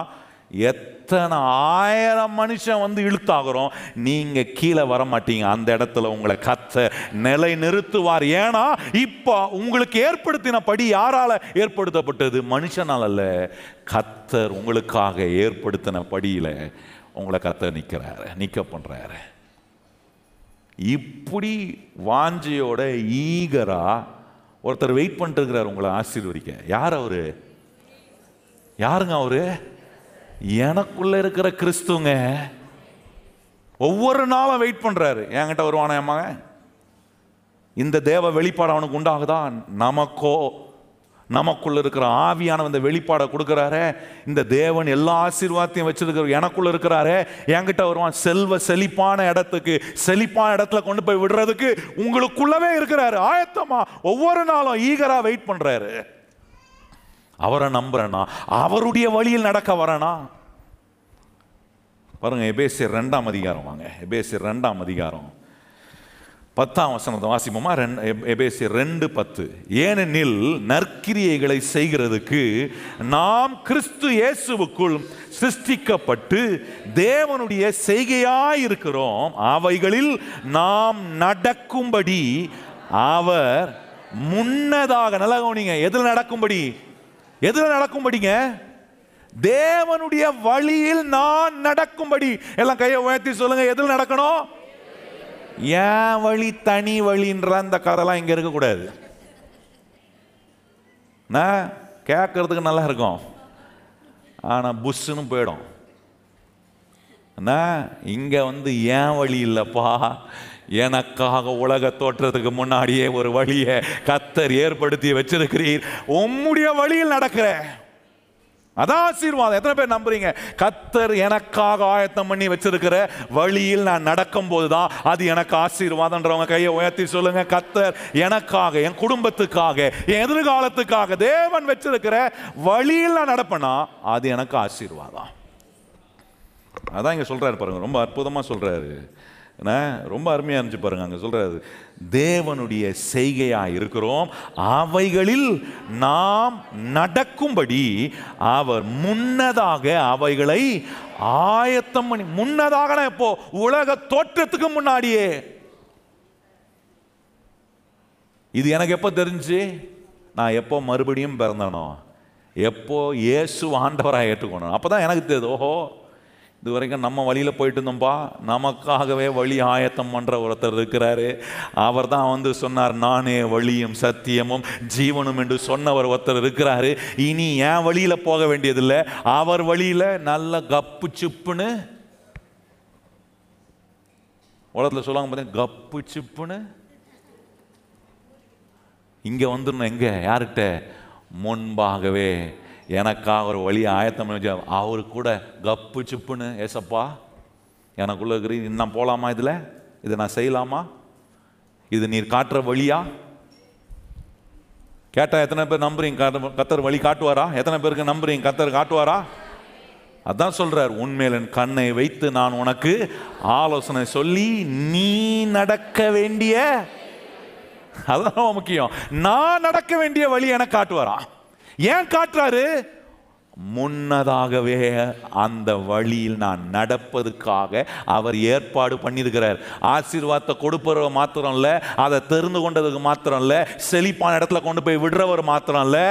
எத்தனை ஆயிரம் மனுஷன் வந்து இழுத்தாகிறோம்? நீங்கள் கீழே வர மாட்டீங்க அந்த இடத்துல உங்களை கத்த நிலை நிறுத்துவார் ஏன்னா இப்போ உங்களுக்கு ஏற்படுத்தின படி யாரால் ஏற்படுத்தப்பட்டது? மனுஷனால் அல்ல. கத்தர் உங்களுக்காக ஏற்படுத்தின படியில் உங்களை கத்த நிற்கிறாரு நிற்க பண்ணுறாரு இப்படி வாஞ்சையோட ஈகரா ஒருத்தர் வெயிட் பண்ணிட்டு இருக்கிறார் உங்களை ஆசீர்வதிக்க. யார் அவரு? யாருங்க அவரு? எனக்குள்ள இருக்கிற கிறிஸ்துங்க ஒவ்வொரு நாளும் வெயிட் பண்றாரு. என்கிட்ட வருவானா என் மகன்? இந்த தேவ வெளிப்பாடு அவனுக்கு உண்டாகுதா? நமக்கோ நமக்குள்ள இருக்கிற ஆவியான இந்த வெளிப்பாடை கொடுக்குறாரு. இந்த தேவன் எல்லா ஆசீர்வாதத்தையும் வச்சிருக்கிற எனக்குள்ள இருக்கிறாரு. என்கிட்ட வருவான் செல்வ செழிப்பான இடத்துக்கு செழிப்பான இடத்துல கொண்டு போய் விடுறதுக்கு உங்களுக்குள்ளவே இருக்கிறாரு. ஆயத்தமா ஒவ்வொரு நாளும் ஈகரா வெயிட் பண்றாரு. அவரை நம்புறேனா? அவருடைய வழியில் நடக்க வரேனா? பாருங்க எபேசியர் ரெண்டாம் அதிகாரம் வாங்க. எபேசியர் ரெண்டாம் அதிகாரம். பத்தாம் வசனத்தை வாசிப்போமா? ரெண்டு எபேசியர் ரெண்டு பத்து. ஏனெனில் நற்கிரியைகளை செய்கிறதுக்கு நாம் கிறிஸ்து இயேசுவுக்குள் சிருஷ்டிக்கப்பட்டு தேவனுடைய செய்கையாயிருக்கிறோம். அவைகளில் நாம் நடக்கும்படி அவர் முன்னதாக நல்லா கவனிங்க எதில் நடக்கும்படி? எதில் நடக்கும்படிங்க? தேவனுடைய வழியில் நான் நடக்கும்படி. எல்லாம் கையை உயர்த்தி சொல்லுங்க எதில் நடக்கணும்? என் வழி தனி வழின்ற அந்த கதைலாம் இங்க இருக்கக்கூடாது. நான் கேட்கறதுக்கு நல்லா இருக்கும். ஆனா புஷ்ஷுன்னு போயிடும். நான் இங்க வந்து ஏன் வழி இல்லைப்பா. எனக்காக உலக தோற்றத்துக்கு முன்னாடியே ஒரு வழியை கத்தர் ஏற்படுத்தி வச்சிருக்கிறீர். உம்முடைய வழியில் நடக்கிற. அதான் ஆசீர்வாதம். எத்தனை பேர் நம்புறீங்க? கத்தர் எனக்காக ஆயத்தம் பண்ணி வச்சிருக்கிற வழியில் நான் நடக்கும்போது தான் அது எனக்கு ஆசீர்வாதம்ன்றவங்க கையை உயர்த்தி சொல்லுங்க. கத்தர் எனக்காக என் குடும்பத்துக்காக என் எதிர்காலத்துக்காக தேவன் வச்சிருக்கிற வழியில் நான் நடப்பேனா? அது எனக்கு ஆசீர்வாதம். அதான் இங்க சொல்றாரு பாருங்க. ரொம்ப அற்புதமா சொல்றாரு. என்ன? ரொம்ப அருமையாக இருந்துச்சு பாருங்க அங்கே சொல்கிறாரு தேவனுடைய செய்கையாக இருக்கிறோம். அவைகளில் நாம் நடக்கும்படி அவர் முன்னதாக அவைகளை ஆயத்தம் பண்ணி முன்னதாக இப்போ உலக தோற்றத்துக்கு முன்னாடியே. இது எனக்கு எப்போ தெரிஞ்சு? நான் எப்போ மறுபடியும் பிறந்தனோ? எப்போ இயேசு ஆண்டவராக ஏற்றுக்கணும் அப்போ தான் எனக்கு தெரியுது ஓஹோ. இது வரைக்கும் நம்ம வழியில் போயிட்டு இருந்தோம்பா. நமக்காகவே வழி ஆயத்தம் பண்ணுற ஒருத்தர் இருக்கிறாரு. அவர் தான் வந்து சொன்னார் நானே வழியும் சத்தியமும் ஜீவனும் என்று சொன்னவர் ஒருத்தர் இருக்கிறாரு. இனி என் வழியில் போக வேண்டியதில்லை. அவர் வழியில் நல்ல கப்பு சிப்புன்னு. உலகத்தில் சொல்லுவாங்க பார்த்தீங்கன்னா கப்பு சிப்புன்னு. இங்கே வந்துடணும் எங்கே? யார்கிட்ட? முன்பாகவே. எனக்காக ஒரு வழி ஆயத்தம் பண்ணி அவரு கூட கப்பு சிப்புன்னு ஏசப்பா எனக்குள்ள இருக்கிற இன்னும் போகலாமா இதில்? இதை நான் செய்யலாமா? இது நீர் காட்டுற வழியா? கேட்டால் எத்தனை பேர் நம்புறீங்க? கத்தர் வழி காட்டுவாரா? எத்தனை பேருக்கு நம்புறீங்க? கத்தர் காட்டுவாரா? அதான் சொல்றார் உண்மையில் என் கண்ணை வைத்து நான் உனக்கு ஆலோசனை சொல்லி நீ நடக்க வேண்டிய அதான் முக்கியம். நான் நடக்க வேண்டிய வழி எனக்கு காட்டுவாரான் ஏன் காட்டுறாரு? முன்னதாகவே அந்த வழியில் நான் நடப்பதுக்காக அவர் ஏற்பாடு பண்ணியிருக்கிறார். ஆசீர்வாதத்தை கொடுப்பவர் மாத்திரம் இல்லை அதை தெரிந்து கொண்டதுக்கு மாத்திரம் இல்லை செழிப்பான இடத்துல கொண்டு போய் விடுறவர் மாத்திரம் இல்லை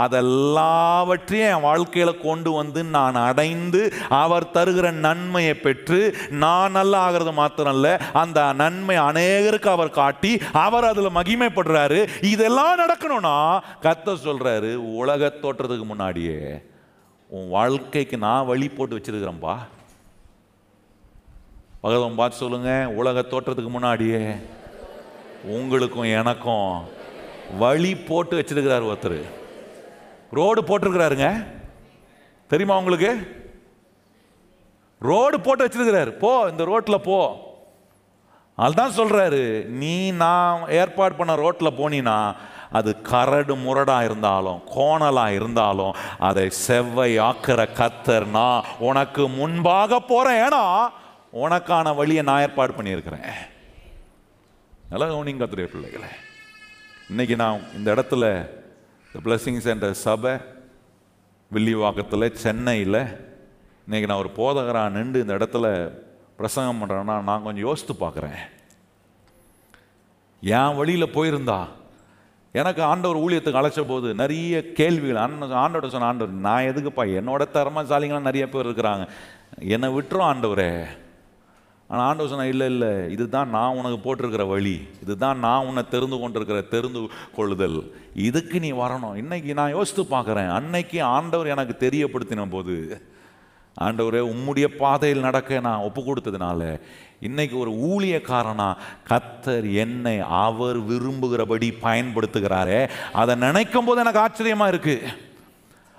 அதெல்லாவற்றையும் என் வாழ்க்கையில் கொண்டு வந்து நான் அடைந்து அவர் தருகிற நன்மையை பெற்று நான் நல்லா ஆகிறது மாத்திரம் இல்லை அந்த நன்மை அநேகருக்கு அவர் காட்டி அவர் அதில் மகிமைப்படுறாரு. இதெல்லாம் நடக்கணும்னா கத்த சொல்கிறாரு உலக தோற்றத்துக்கு முன்னாடியே உன் வாழ்க்கைக்கு நான் வழி போட்டு வச்சிருக்கிறேன்ப்பா பகவன் பார்த்து சொல்லுங்க உலக தோற்றத்துக்கு முன்னாடியே. உங்களுக்கும் எனக்கும் வழி போட்டு வச்சிருக்கிறார் ஒருத்தர். ரோடு போட்டிருக்கிறாருங்க. தெரியுமா உங்களுக்கு? ரோடு போட்டு வச்சிருக்கிறார். போ இந்த ரோட்டில் போ. அதுதான் சொல்றாரு நீ நான் ஏற்பாடு பண்ண ரோட்டில் போனீன்னா அது கரடு முரடாக இருந்தாலும் கோணலாக இருந்தாலும் அதை செவ்வை கத்தர் நான் உனக்கு முன்பாக போகிறேன் ஏன்னா உனக்கான வழியை நான் ஏற்பாடு பண்ணியிருக்கிறேன். நல்லா கவனிங்க கத்துடைய பிள்ளைகளை. இன்னைக்கு நான் இந்த இடத்துல இந்த பிளஸ்ஸிங்ஸ் சென்டர் சபை வில்லிவாக்கத்தில் சென்னையில் இன்னைக்கு நான் ஒரு போதகராக நின்று இந்த இடத்துல பிரசங்கம் பண்ணுறேன்னா நான் கொஞ்சம் யோசித்து பார்க்குறேன். என் வழியில் போயிருந்தா எனக்கு ஆண்டவர் ஊழியத்துக்கு அழைச்ச போது நிறைய கேள்விகள். அண்ணன் ஆண்டோட சொன்ன ஆண்டவர் நான் எதுக்குப்பா? என்னோட திறமைசாலிங்களாம் நிறைய பேர் இருக்கிறாங்க. என்னை விட்டுரும் ஆண்டவரே. ஆனால் ஆண்டவர் சொன்ன இல்லை இல்லை இதுதான் நான் உனக்கு போட்டிருக்கிற வழி. இதுதான் நான் உன்னை தெரிந்து கொண்டிருக்கிற தெரிந்து கொள்ளுதல். இதுக்கு நீ வரணும். இன்னைக்கு நான் யோசித்து பார்க்குறேன். அன்னைக்கு ஆண்டவர் எனக்கு தெரியப்படுத்தின போது ஆண்டவரே உம்முடைய பாதையில் நடக்க நான் ஒப்பு கொடுத்ததுனால இன்னைக்கு ஒரு ஊழியக்காரனா கத்தர் என்னை அவர் விரும்புகிறபடி பயன்படுத்துகிறாரே அதை நினைக்கும் போது எனக்கு ஆச்சரியமா இருக்கு.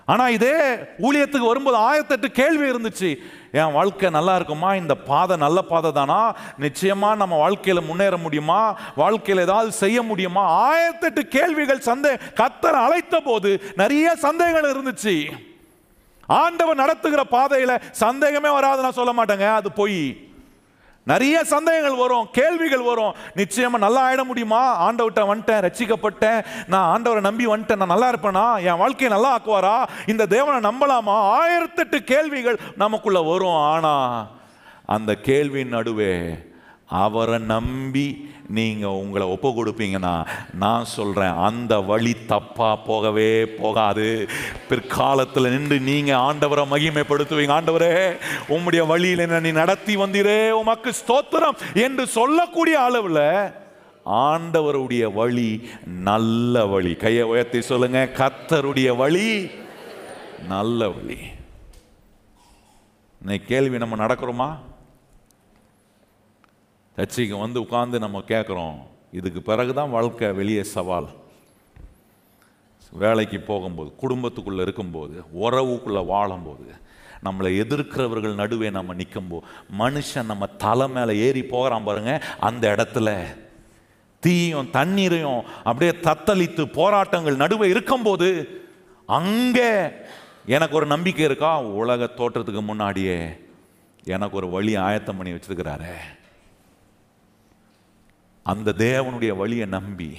ஆனா இதே ஊழியத்துக்கு வரும்போது ஆயிரத்தெட்டு கேள்வி இருந்துச்சு என் வாழ்க்கை நல்லா இருக்குமா? இந்த பாதை நல்ல பாதை தானா? நிச்சயமா நம்ம வாழ்க்கையில முன்னேற முடியுமா? வாழ்க்கையில் ஏதாவது செய்ய முடியுமா? ஆயிரத்தெட்டு கேள்விகள் சந்தே கத்தர் அழைத்த போது நிறைய சந்தேகங்கள் இருந்துச்சு. ஆண்டவர் நடத்துகிற பாதையில சந்தேகமே வராது நான் சொல்ல மாட்டேங்க அது பொய். நிறைய சந்தேகங்கள் வரும் கேள்விகள் வரும். நிச்சயமா நல்லா ஆயிட முடியுமா? ஆண்டவர்கிட்ட வந்துட்டேன் ரசிக்கப்பட்டேன் நான் ஆண்டவரை நம்பி வந்துட்டேன் நான் நல்லா இருப்பேனா? என் வாழ்க்கையை நல்லா ஆக்குவாரா? இந்த தேவனை நம்பலாமா? ஆயிரத்தெட்டு கேள்விகள் நமக்குள்ள வரும். ஆனா அந்த கேள்வியின் நடுவே அவரை நம்பி நீங்கள் உங்களை ஒப்பு கொடுப்பீங்கன்னா நான் சொல்கிறேன் அந்த வழி தப்பாக போகவே போகாது. பிற்காலத்தில் நின்று நீங்கள் ஆண்டவரை மகிமைப்படுத்துவீங்க. ஆண்டவரே உம்முடைய வழியில் என்ன நீ நடத்தி வந்தீரே உமக்கு ஸ்தோத்திரம் என்று சொல்லக்கூடிய அளவில் ஆண்டவருடைய வழி நல்ல வழி. கையை உயர்த்தி சொல்லுங்க கத்தருடைய வழி நல்ல வழி. இன்னைக்கு கேள்வி நம்ம நடக்கிறோமா? தச்சிக்கு வந்து உட்காந்து நம்ம கேட்குறோம். இதுக்கு பிறகு தான் வாழ்க்கை வெளியே சவால். வேலைக்கு போகும்போது குடும்பத்துக்குள்ளே இருக்கும்போது உறவுக்குள்ளே வாழும்போது நம்மளை எதிர்க்கிறவர்கள் நடுவே நம்ம நிற்கும்போது மனுஷன் நம்ம தலை மேலே ஏறி போகிறான் பாருங்க அந்த இடத்துல தீயும் தண்ணீரையும் அப்படியே தத்தளித்து போராட்டங்கள் நடுவே இருக்கும்போது அங்கே எனக்கு ஒரு நம்பிக்கை இருக்கா? உலக தோற்றத்துக்கு முன்னாடியே எனக்கு ஒரு வழி ஆயத்தம் பண்ணி வச்சிருக்கிறாரே. அந்த தேவனுடைய வழியை நம்பி.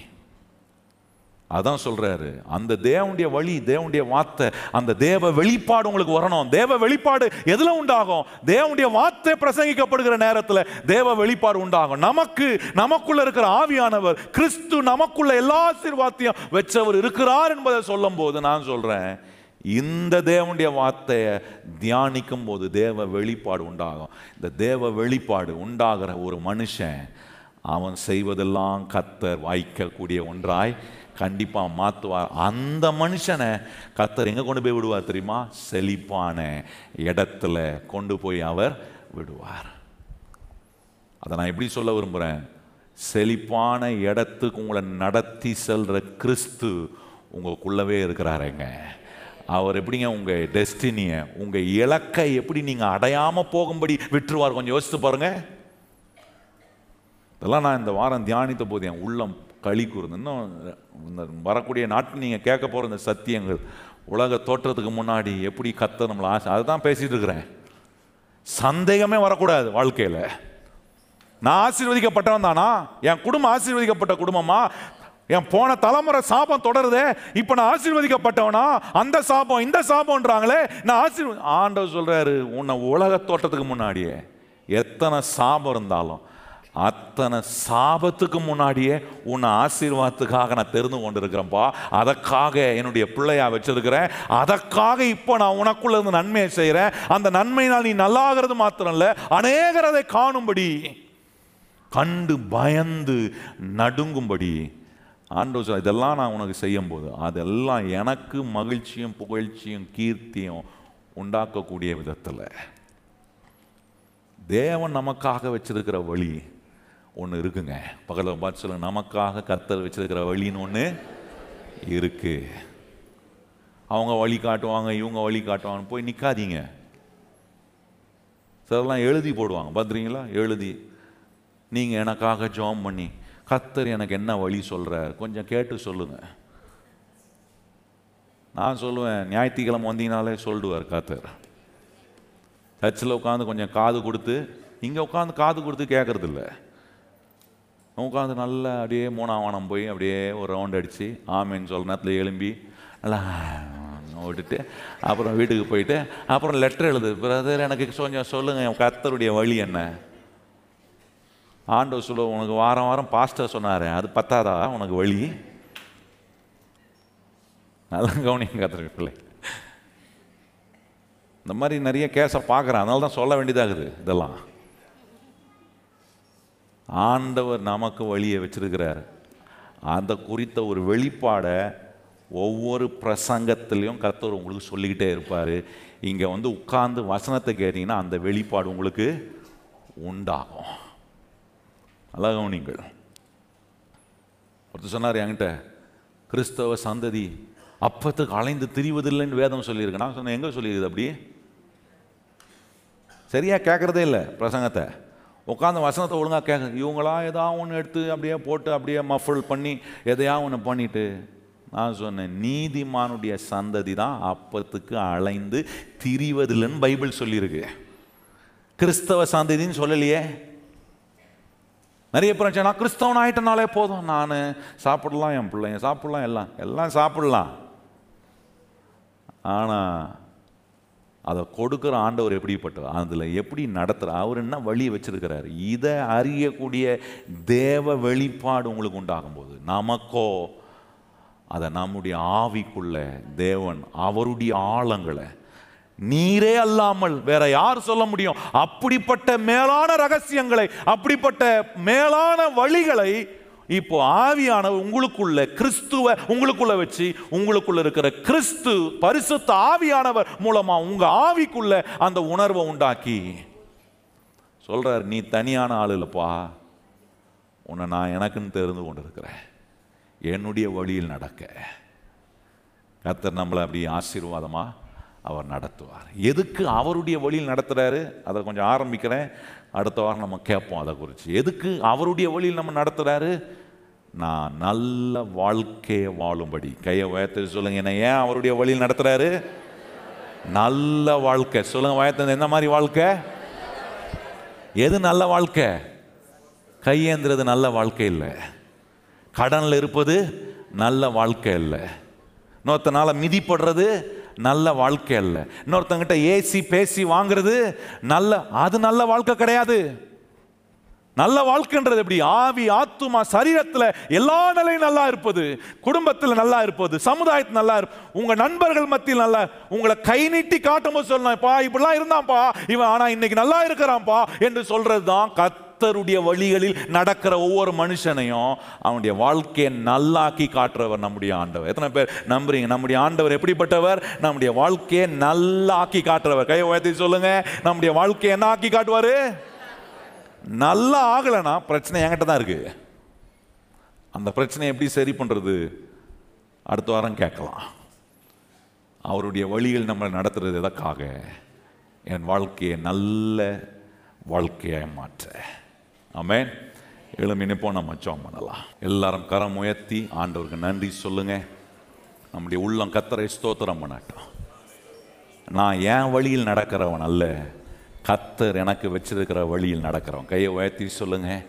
அதான் சொல்றாரு அந்த தேவனுடைய வழி தேவனுடைய வார்த்தை அந்த தேவ வெளிப்பாடு உங்களுக்கு வரணும். தேவ வெளிப்பாடு எதுல உண்டாகும்? தேவனுடைய வார்த்தை பிரசங்கிக்கப்படுகிற நேரத்தில் தேவ வெளிப்பாடு உண்டாகும். நமக்கு நமக்குள்ள இருக்கிற ஆவியானவர் கிறிஸ்து நமக்குள்ள எல்லா ஆசீர்வாதத்தையும் வச்சவர் இருக்கிறார் என்பதை சொல்லும் போது நான் சொல்றேன் இந்த தேவனுடைய வார்த்தையை தியானிக்கும் போது தேவ வெளிப்பாடு உண்டாகும். இந்த தேவ வெளிப்பாடு உண்டாகிற ஒரு மனுஷன் அவன் செய்வதெல்லாம் கத்தர் வாய்க்கக்கூடிய ஒன்றாய் கண்டிப்பாக மாற்றுவார் அந்த மனுஷனை கத்தர் எங்கே கொண்டு போய் விடுவார் தெரியுமா? செழிப்பான இடத்துல கொண்டு போய் அவர் விடுவார். அதை நான் எப்படி சொல்ல விரும்புகிறேன் செழிப்பான இடத்துக்கு உங்களை நடத்தி செல்ற கிறிஸ்து உங்களுக்குள்ளவே இருக்கிறாருங்க. அவர் எப்படிங்க உங்கள் டெஸ்டினியை உங்கள் இலக்கை எப்படி நீங்கள் அடையாமல் போகும்படி விட்டுருவார்? கொஞ்சம் யோசித்து பாருங்க. இதெல்லாம் நான் இந்த வாரம் தியானித்த போது என் உள்ளம் களி கூர்ந்து. இன்னும் இந்த வரக்கூடிய நாட்டு நீங்கள் கேட்க போகிற இந்த சத்தியங்கள் உலக தோற்றத்துக்கு முன்னாடி எப்படி கத்த நம்மளை ஆசை அதுதான் பேசிகிட்டு இருக்கிறேன். சந்தேகமே வரக்கூடாது வாழ்க்கையில். நான் ஆசீர்வதிக்கப்பட்டவன் தானா? என் குடும்பம் ஆசீர்வதிக்கப்பட்ட குடும்பமா? என் போன தலைமுறை சாபம் தொடருதே இப்போ நான் ஆசீர்வதிக்கப்பட்டவனா? அந்த சாபம் இந்த சாபம்ன்றாங்களே நான் ஆசீர்வ ஆண்டவர் சொல்கிறாரு உன்னை உலக தோட்டத்துக்கு முன்னாடியே எத்தனை சாபம் இருந்தாலும் அத்தனை சாபத்துக்கு முன்னாடியே உன்னை ஆசீர்வாதத்துக்காக நான் தெரிந்து கொண்டிருக்கிறேன்ப்பா அதற்காக என்னுடைய பிள்ளையா வச்சிருக்கிறேன். அதற்காக இப்போ நான் உனக்குள்ள இருந்து நன்மையை செய்கிறேன். அந்த நன்மையினால் நீ நல்லாகிறது மாத்திரம் இல்லை அநேகர் அதை காணும்படி. கண்டு பயந்து நடுங்கும்படி. ஆண்டவர் இதெல்லாம் நான் உனக்கு செய்யும் போது அதெல்லாம் எனக்கு மகிழ்ச்சியும் புகழ்ச்சியும் கீர்த்தியும் உண்டாக்கக்கூடிய விதத்தில். தேவன் நமக்காக வச்சிருக்கிற வழி ஒன்று இருக்குங்க. பக்கத்தில் பார்த்து சொல்லுங்க. நமக்காக கத்தர் வச்சிருக்கிற வழின்னு ஒன்று இருக்கு. அவங்க வழி காட்டுவாங்க இவங்க வழி காட்டுவாங்க போய் நிற்காதீங்க சிலர்லாம் எழுதி போடுவாங்க. பார்த்துறீங்களா எழுதி. நீங்கள் எனக்காக ஜாம் பண்ணி கத்தர் எனக்கு என்ன வழி சொல்கிறார் கொஞ்சம் கேட்டு சொல்லுங்க. நான் சொல்லுவேன் ஞாயிற்றுக்கிழமை வந்தீங்கனாலே சொல்லிடுவார் கத்தர் சர்ச்சில் உட்காந்து கொஞ்சம் காது கொடுத்து இங்கே உட்காந்து காது கொடுத்து கேட்கறது உட்காந்து நல்லா அப்படியே மூணாவானம் போய் அப்படியே ஒரு ரவுண்ட் அடித்து ஆமின்னு சொல்கிற நேரத்தில் எழும்பி நல்லா ஓட்டுட்டு அப்புறம் வீட்டுக்கு போயிட்டு அப்புறம் லெட்டர் எழுது. பிரதர் எனக்கு கொஞ்சம் சொல்லுங்கள் என் கத்தருடைய வழி என்ன? ஆண்டவர் சொல்ல உனக்கு வாரம் வாரம் பாஸ்டர் சொன்னார் அது பத்தாதா? உனக்கு வழி? நல்லா கவனிங்க கத்துற பிள்ளை. இந்த மாதிரி நிறைய கேஸை பார்க்குறேன். அதனால தான் சொல்ல வேண்டியதாகுது இதெல்லாம். ஆண்டவர் நமக்கு வழியை வச்சிருக்கிறார். அந்த குறித்த ஒரு வெளிப்பாடை ஒவ்வொரு பிரசங்கத்திலையும் கர்த்தர் உங்களுக்கு சொல்லிக்கிட்டே இருப்பார். இங்கே வந்து உட்கார்ந்து வசனத்தை கேட்டீங்கன்னா அந்த வெளிப்பாடு உங்களுக்கு உண்டாகும். நல்லா கவனிங்கள். ஒருத்தர் சொன்னார் என்கிட்ட கிறிஸ்தவ சந்ததி அப்பத்துக்கு அலைந்து திரிவதில்லைன்னு வேதம் சொல்லியிருக்கு. நான் சொன்னேன் எங்கே சொல்லியிருக்குது அப்படி? சரியாக கேட்குறதே இல்லை பிரசங்கத்தை. உட்காந்து வசனத்தை ஒழுங்காக கேட்க இவங்களா ஏதாவது ஒன்று எடுத்து அப்படியே போட்டு அப்படியே மஃபல் பண்ணி எதையா ஒன்று பண்ணிட்டு? நான் சொன்னேன் நீதிமானுடைய சந்ததி தான் அப்பத்துக்கு அலைந்து திரிவதில்லைன்னு பைபிள் சொல்லியிருக்கு. கிறிஸ்தவ சந்ததின்னு சொல்லலையே. நிறைய பிரச்சனை நான் கிறிஸ்தவன் ஆகிட்டனாலே போதும். நான் சாப்பிடலாம் என் பிள்ளைங்க சாப்பிடலாம் எல்லாம் எல்லாம் சாப்பிடலாம். ஆனால் அதை கொடுக்குற ஆண்டவர் எப்படிப்பட்டவர் அதில் எப்படி நடத்துகிற அவர் என்ன வழி வச்சிருக்கிறார்? இதை அறியக்கூடிய தேவ வெளிப்பாடு உங்களுக்கு உண்டாகும்போது நமக்கோ அதை நம்முடைய ஆவிக்குள்ள தேவன் அவருடைய ஆழங்களை நீரே அல்லாமல் வேற யார் சொல்ல முடியும்? அப்படிப்பட்ட மேலான ரகசியங்களை அப்படிப்பட்ட மேலான வழிகளை இப்போ ஆவியானவர் உங்களுக்குள்ள கிறிஸ்துவ உங்களுக்குள்ள வச்சு உங்களுக்குள்ள இருக்கிற கிறிஸ்து பரிசுத்த ஆவியானவர் மூலமா உங்க ஆவிக்குள்ள அந்த உணர்வை உண்டாக்கி. சொல்றார் நீ தனியான ஆள் இல்லப்பா உன்னை நான் எனக்குன்னு தெரிந்து கொண்டிருக்கிறேன். என்னுடைய வழியில் நடக்க. கத்தர் நம்மளை அப்படி ஆசீர்வாதமா அவர் நடத்துவார். எதுக்கு அவருடைய வழியில் நடத்துறாரு? அதை கொஞ்சம் ஆரம்பிக்கிறேன். அடுத்த வாரம் நம்ம கேட்போம் அதை குறித்து எதுக்கு அவருடைய வழியில் நம்ம நடத்துகிறாரு நான் நல்ல வாழ்க்கையை வாழும்படி. கையை உயர்த்து சொல்லுங்க என்ன ஏன் அவருடைய வழியில் நடத்துகிறாரு நல்ல வாழ்க்கை. சொல்லுங்க வயத்த என்ன மாதிரி வாழ்க்கை? எது நல்ல வாழ்க்கை? கையேந்துறது நல்ல வாழ்க்கை இல்லை. கடனில் இருப்பது நல்ல வாழ்க்கை இல்லை. இன்னொருத்தனால மிதிப்படுறது நல்ல வாழ்க்கை அல்ல. இன்னொருத்தங்கிட்ட ஏசி பேசி வாங்குறது நல்ல அது நல்ல வாழ்க்கை கிடையாது. நல்ல வாழ்க்கைன்றது எப்படி? ஆவி ஆத்துமா சரீரத்தில் எல்லா நிலையும் நல்லா இருப்பது குடும்பத்தில் நல்லா இருப்பது சமுதாயத்தில் நல்லா இருப்பது உங்கள் நண்பர்கள் மத்தியில் நல்லா உங்களை கை நீட்டி காட்டும் போது சொல்லலாம்ப்பா இப்படிலாம் இருந்தான்ப்பா இவன் ஆனால் இன்னைக்கு நல்லா இருக்கிறான்ப்பா என்று சொல்றது தான் கர்த்தருடைய வழிகளில் நடக்கிற ஒவ்வொரு மனுஷனையும் அவனுடைய வாழ்க்கையை நல்லாக்கி காட்டுறவர் நம்முடைய ஆண்டவர். எத்தனை பேர் நம்புறீங்க? நம்முடைய ஆண்டவர் எப்படிப்பட்டவர்? நம்முடைய வாழ்க்கையை நல்லாக்கி காட்டுறவர். கை உயர்த்தி சொல்லுங்க. நம்முடைய வாழ்க்கையை என்ன ஆக்கி காட்டுவாரு? நல்லா ஆகலைன்னா பிரச்சனை என்கிட்ட தான் இருக்கு. அந்த பிரச்சனையை எப்படி சரி பண்ணுறது அடுத்த வாரம் கேட்கலாம். அவருடைய வழிகள் நம்மளை நடத்துறது எதற்காக? என் வாழ்க்கையை நல்ல வாழ்க்கையாக மாற்ற. ஆமேன். எழுமி நிப்போம் நம்ம ஜோம் பண்ணலாம். எல்லாரும் கரம் உயர்த்தி ஆண்டவருக்கு நன்றி சொல்லுங்க. நம்முடைய உள்ளம் கத்தரை ஸ்தோத்திரம் பண்ணட்டும். நான் என் வழியில் நடக்கிறவன் அல்ல. கத்தர் எனக்கு வச்சிருக்கிற வழியில் நடக்கிறவன். கையை உயர்த்தி சொல்லுங்க.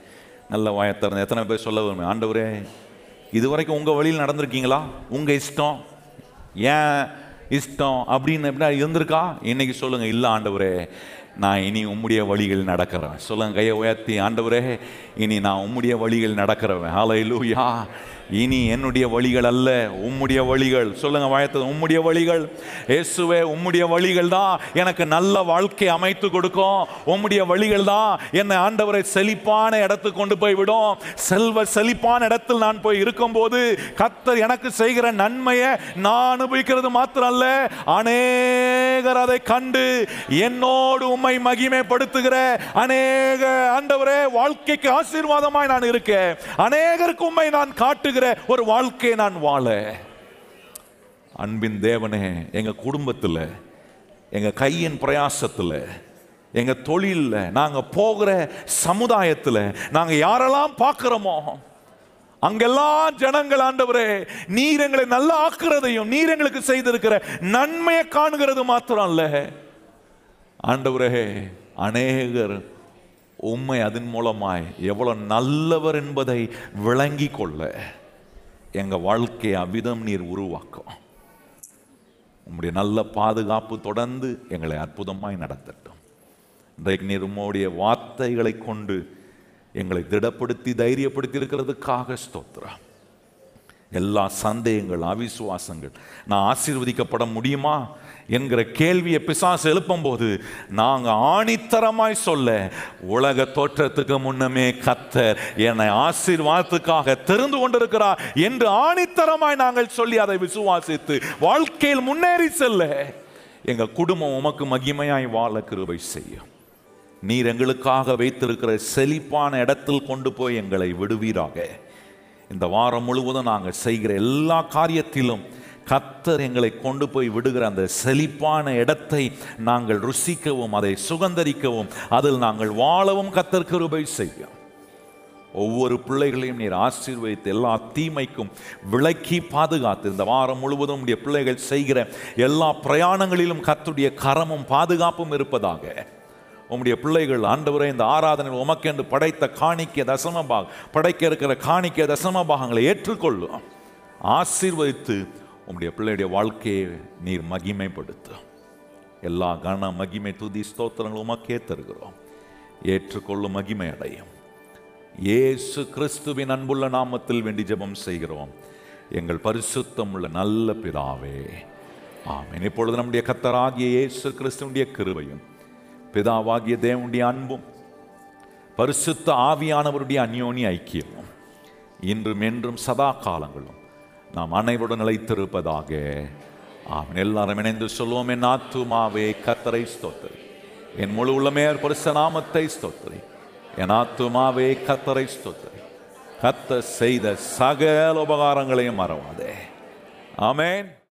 நல்ல வாயத்திறந்து எத்தனை பேர் சொல்ல வரும் ஆண்டவரே இது வரைக்கும் உங்கள் வழியில் நடந்திருக்கீங்களா? உங்கள் இஷ்டம் ஏன் இஷ்டம் அப்படின்னு எப்படி இருந்திருக்கா? இன்னைக்கு சொல்லுங்கள் இல்லை ஆண்டவரே நான் இனி உம்முடைய வழிகள் நடக்கிறேன் சொல்லுங்க கையை உயர்த்தி ஆண்டவரே இனி நான் உம்முடைய வழிகள் நடக்கிறவன். ஹalleluya இனி என்னுடைய வழிகள் அல்ல உம்முடைய வழிகள். சொல்லுங்க வாழ்த்தது உம்முடைய வழிகள். இயேசுவே உம்முடைய வழிகள் தான் எனக்கு நல்ல வாழ்க்கை அமைத்து கொடுக்கும். உம்முடைய வழிகள் தான் என்னை ஆண்டவரை செழிப்பான இடத்துக்கு கொண்டு போய் விடும் செல்வ செழிப்பான இடத்தில் நான் போய் இருக்கும்போது கத்தர் எனக்கு செய்கிற நன்மையை நான் அனுபவிக்கிறது மாத்திரம் அல்ல அநேகர் அதை கண்டு என்னோடு உம்மை மகிமைப்படுத்துகிற அநேக ஆண்டவரே வாழ்க்கைக்கு ஆசீர்வாதமாய் நான் இருக்கேன். அநேகருக்கு உண்மை நான் காட்டுகிற ஒரு வாழ்க்கையை நான் வாழ. அன்பின் தேவனே எங்க குடும்பத்தில் எங்க கையின் பிரயாசத்தில் எங்க தொழிலில் நாங்க போகிற சமுதாயத்தில் நாங்க யாரெல்லாம் பார்க்குறோமோ அங்கெல்லாம் ஜனங்கள் ஆண்டவரே நீர் எங்களை நல்லா ஆக்குறதையும் நீர் எங்களுக்கு செய்திருக்கிற நன்மையை காணுகிறது மாத்திரம் அல்ல ஆண்டவரே அநேகர் உண்மை அதன் மூலமாய் எவ்வளவு நல்லவர் என்பதை விளங்கி கொள்ள. எங்கள் வாழ்க்கையை அவ்விதம் நீர் உருவாக்கும். உங்களுடைய நல்ல பாதுகாப்பு தொடர்ந்து எங்களை அற்புதமாய் நடத்தட்டும். இன்றைக்கு நீர் உம்முடைய வார்த்தைகளை கொண்டு எங்களை திடப்படுத்தி தைரியப்படுத்தி இருக்கிறதுக்காக ஸ்தோத்திரம். எல்லா சந்தேகங்கள் அவிசுவாசங்கள். நான் ஆசீர்வதிக்கப்பட முடியுமா? என்கிற கேள்வியை பிசாசு எழுப்பும் போது நாங்கள் ஆணித்தரமாய் சொல்ல உலக தோற்றத்துக்கு முன்னமே கத்தர் என்னை ஆசீர்வாதத்துக்காக தெரிந்து கொண்டிருக்கிறார் என்று ஆணித்தரமாய் நாங்கள் சொல்லி அதை விசுவாசித்து வாழ்க்கையில் முன்னேறி செல்ல. எங்கள் குடும்பம் உமக்கு மகிமையாய் வாழ கிருபை செய்யும். நீர் எங்களுக்காக வைத்திருக்கிற செழிப்பான இடத்தில் கொண்டு போய் எங்களை விடுவீராக. இந்த வாரம் முழுவதும் நாங்கள் செய்கிற எல்லா காரியத்திலும் கத்தர் எங்களை கொண்டு போய் விடுகிற அந்த செழிப்பான இடத்தை நாங்கள் ருசிக்கவும் அதை சுகந்தரிக்கவும் அதில் நாங்கள் வாழவும் கத்தர் கிருபை செய்யும். ஒவ்வொரு பிள்ளைகளையும் நீர் ஆசீர்வதித்து எல்லா தீமைக்கும் விலக்கி பாதுகாத்து இந்த வாரம் முழுவதும் உடைய பிள்ளைகள் செய்கிற எல்லா பிரயாணங்களிலும் கத்துடைய கரமும் பாதுகாப்பும் இருப்பதாக உம்முடைய பிள்ளைகள் ஆண்டவரே இந்த ஆராதனை உமக்கென்று படைத்த காணிக்க தசம பாகம் படைக்க இருக்கிற காணிக்க தசம பாகங்களை ஏற்றுக்கொள்ளும். ஆசீர்வதித்து உம்முடைய பிள்ளையுடைய வாழ்க்கையை நீர் மகிமைப்படுத்தும் எல்லா கன மகிமை துதி ஸ்தோத்திரங்கள் உமக்கே தருகிறோம். ஏற்றுக்கொள்ளும் மகிமை அடையும். இயேசு கிறிஸ்துவின் அன்புள்ள நாமத்தில் வேண்டி ஜெபம் செய்கிறோம். எங்கள் பரிசுத்தம் உள்ள நல்ல பிதாவே. ஆமேன். இப்பொழுது நம்முடைய கத்தராகிய இயேசு கிறிஸ்துவனுடைய கிருவையும் பிதாவாகிய தேவனுடைய அன்பும் பரிசுத்த ஆவியானவருடைய அந்யோனி ஐக்கியமும் இன்றும் என்றும் சதா காலங்களும் நாம் அனைவருடன் நிலைத்திருப்பதாக. ஆமென். எல்லாரும் இணைந்து சொல்லுவோம். என் ஆத்துமாவே கத்தரை ஸ்தோத்திரி. என் முழு உள்ளமே பரிச நாமத்தை ஸ்தோத்திரி. என் ஆத்துமாவே கத்தரை ஸ்தோத்திரி. கத்த செய்த சகல உபகாரங்களையும் மறவாதே. ஆமேன்.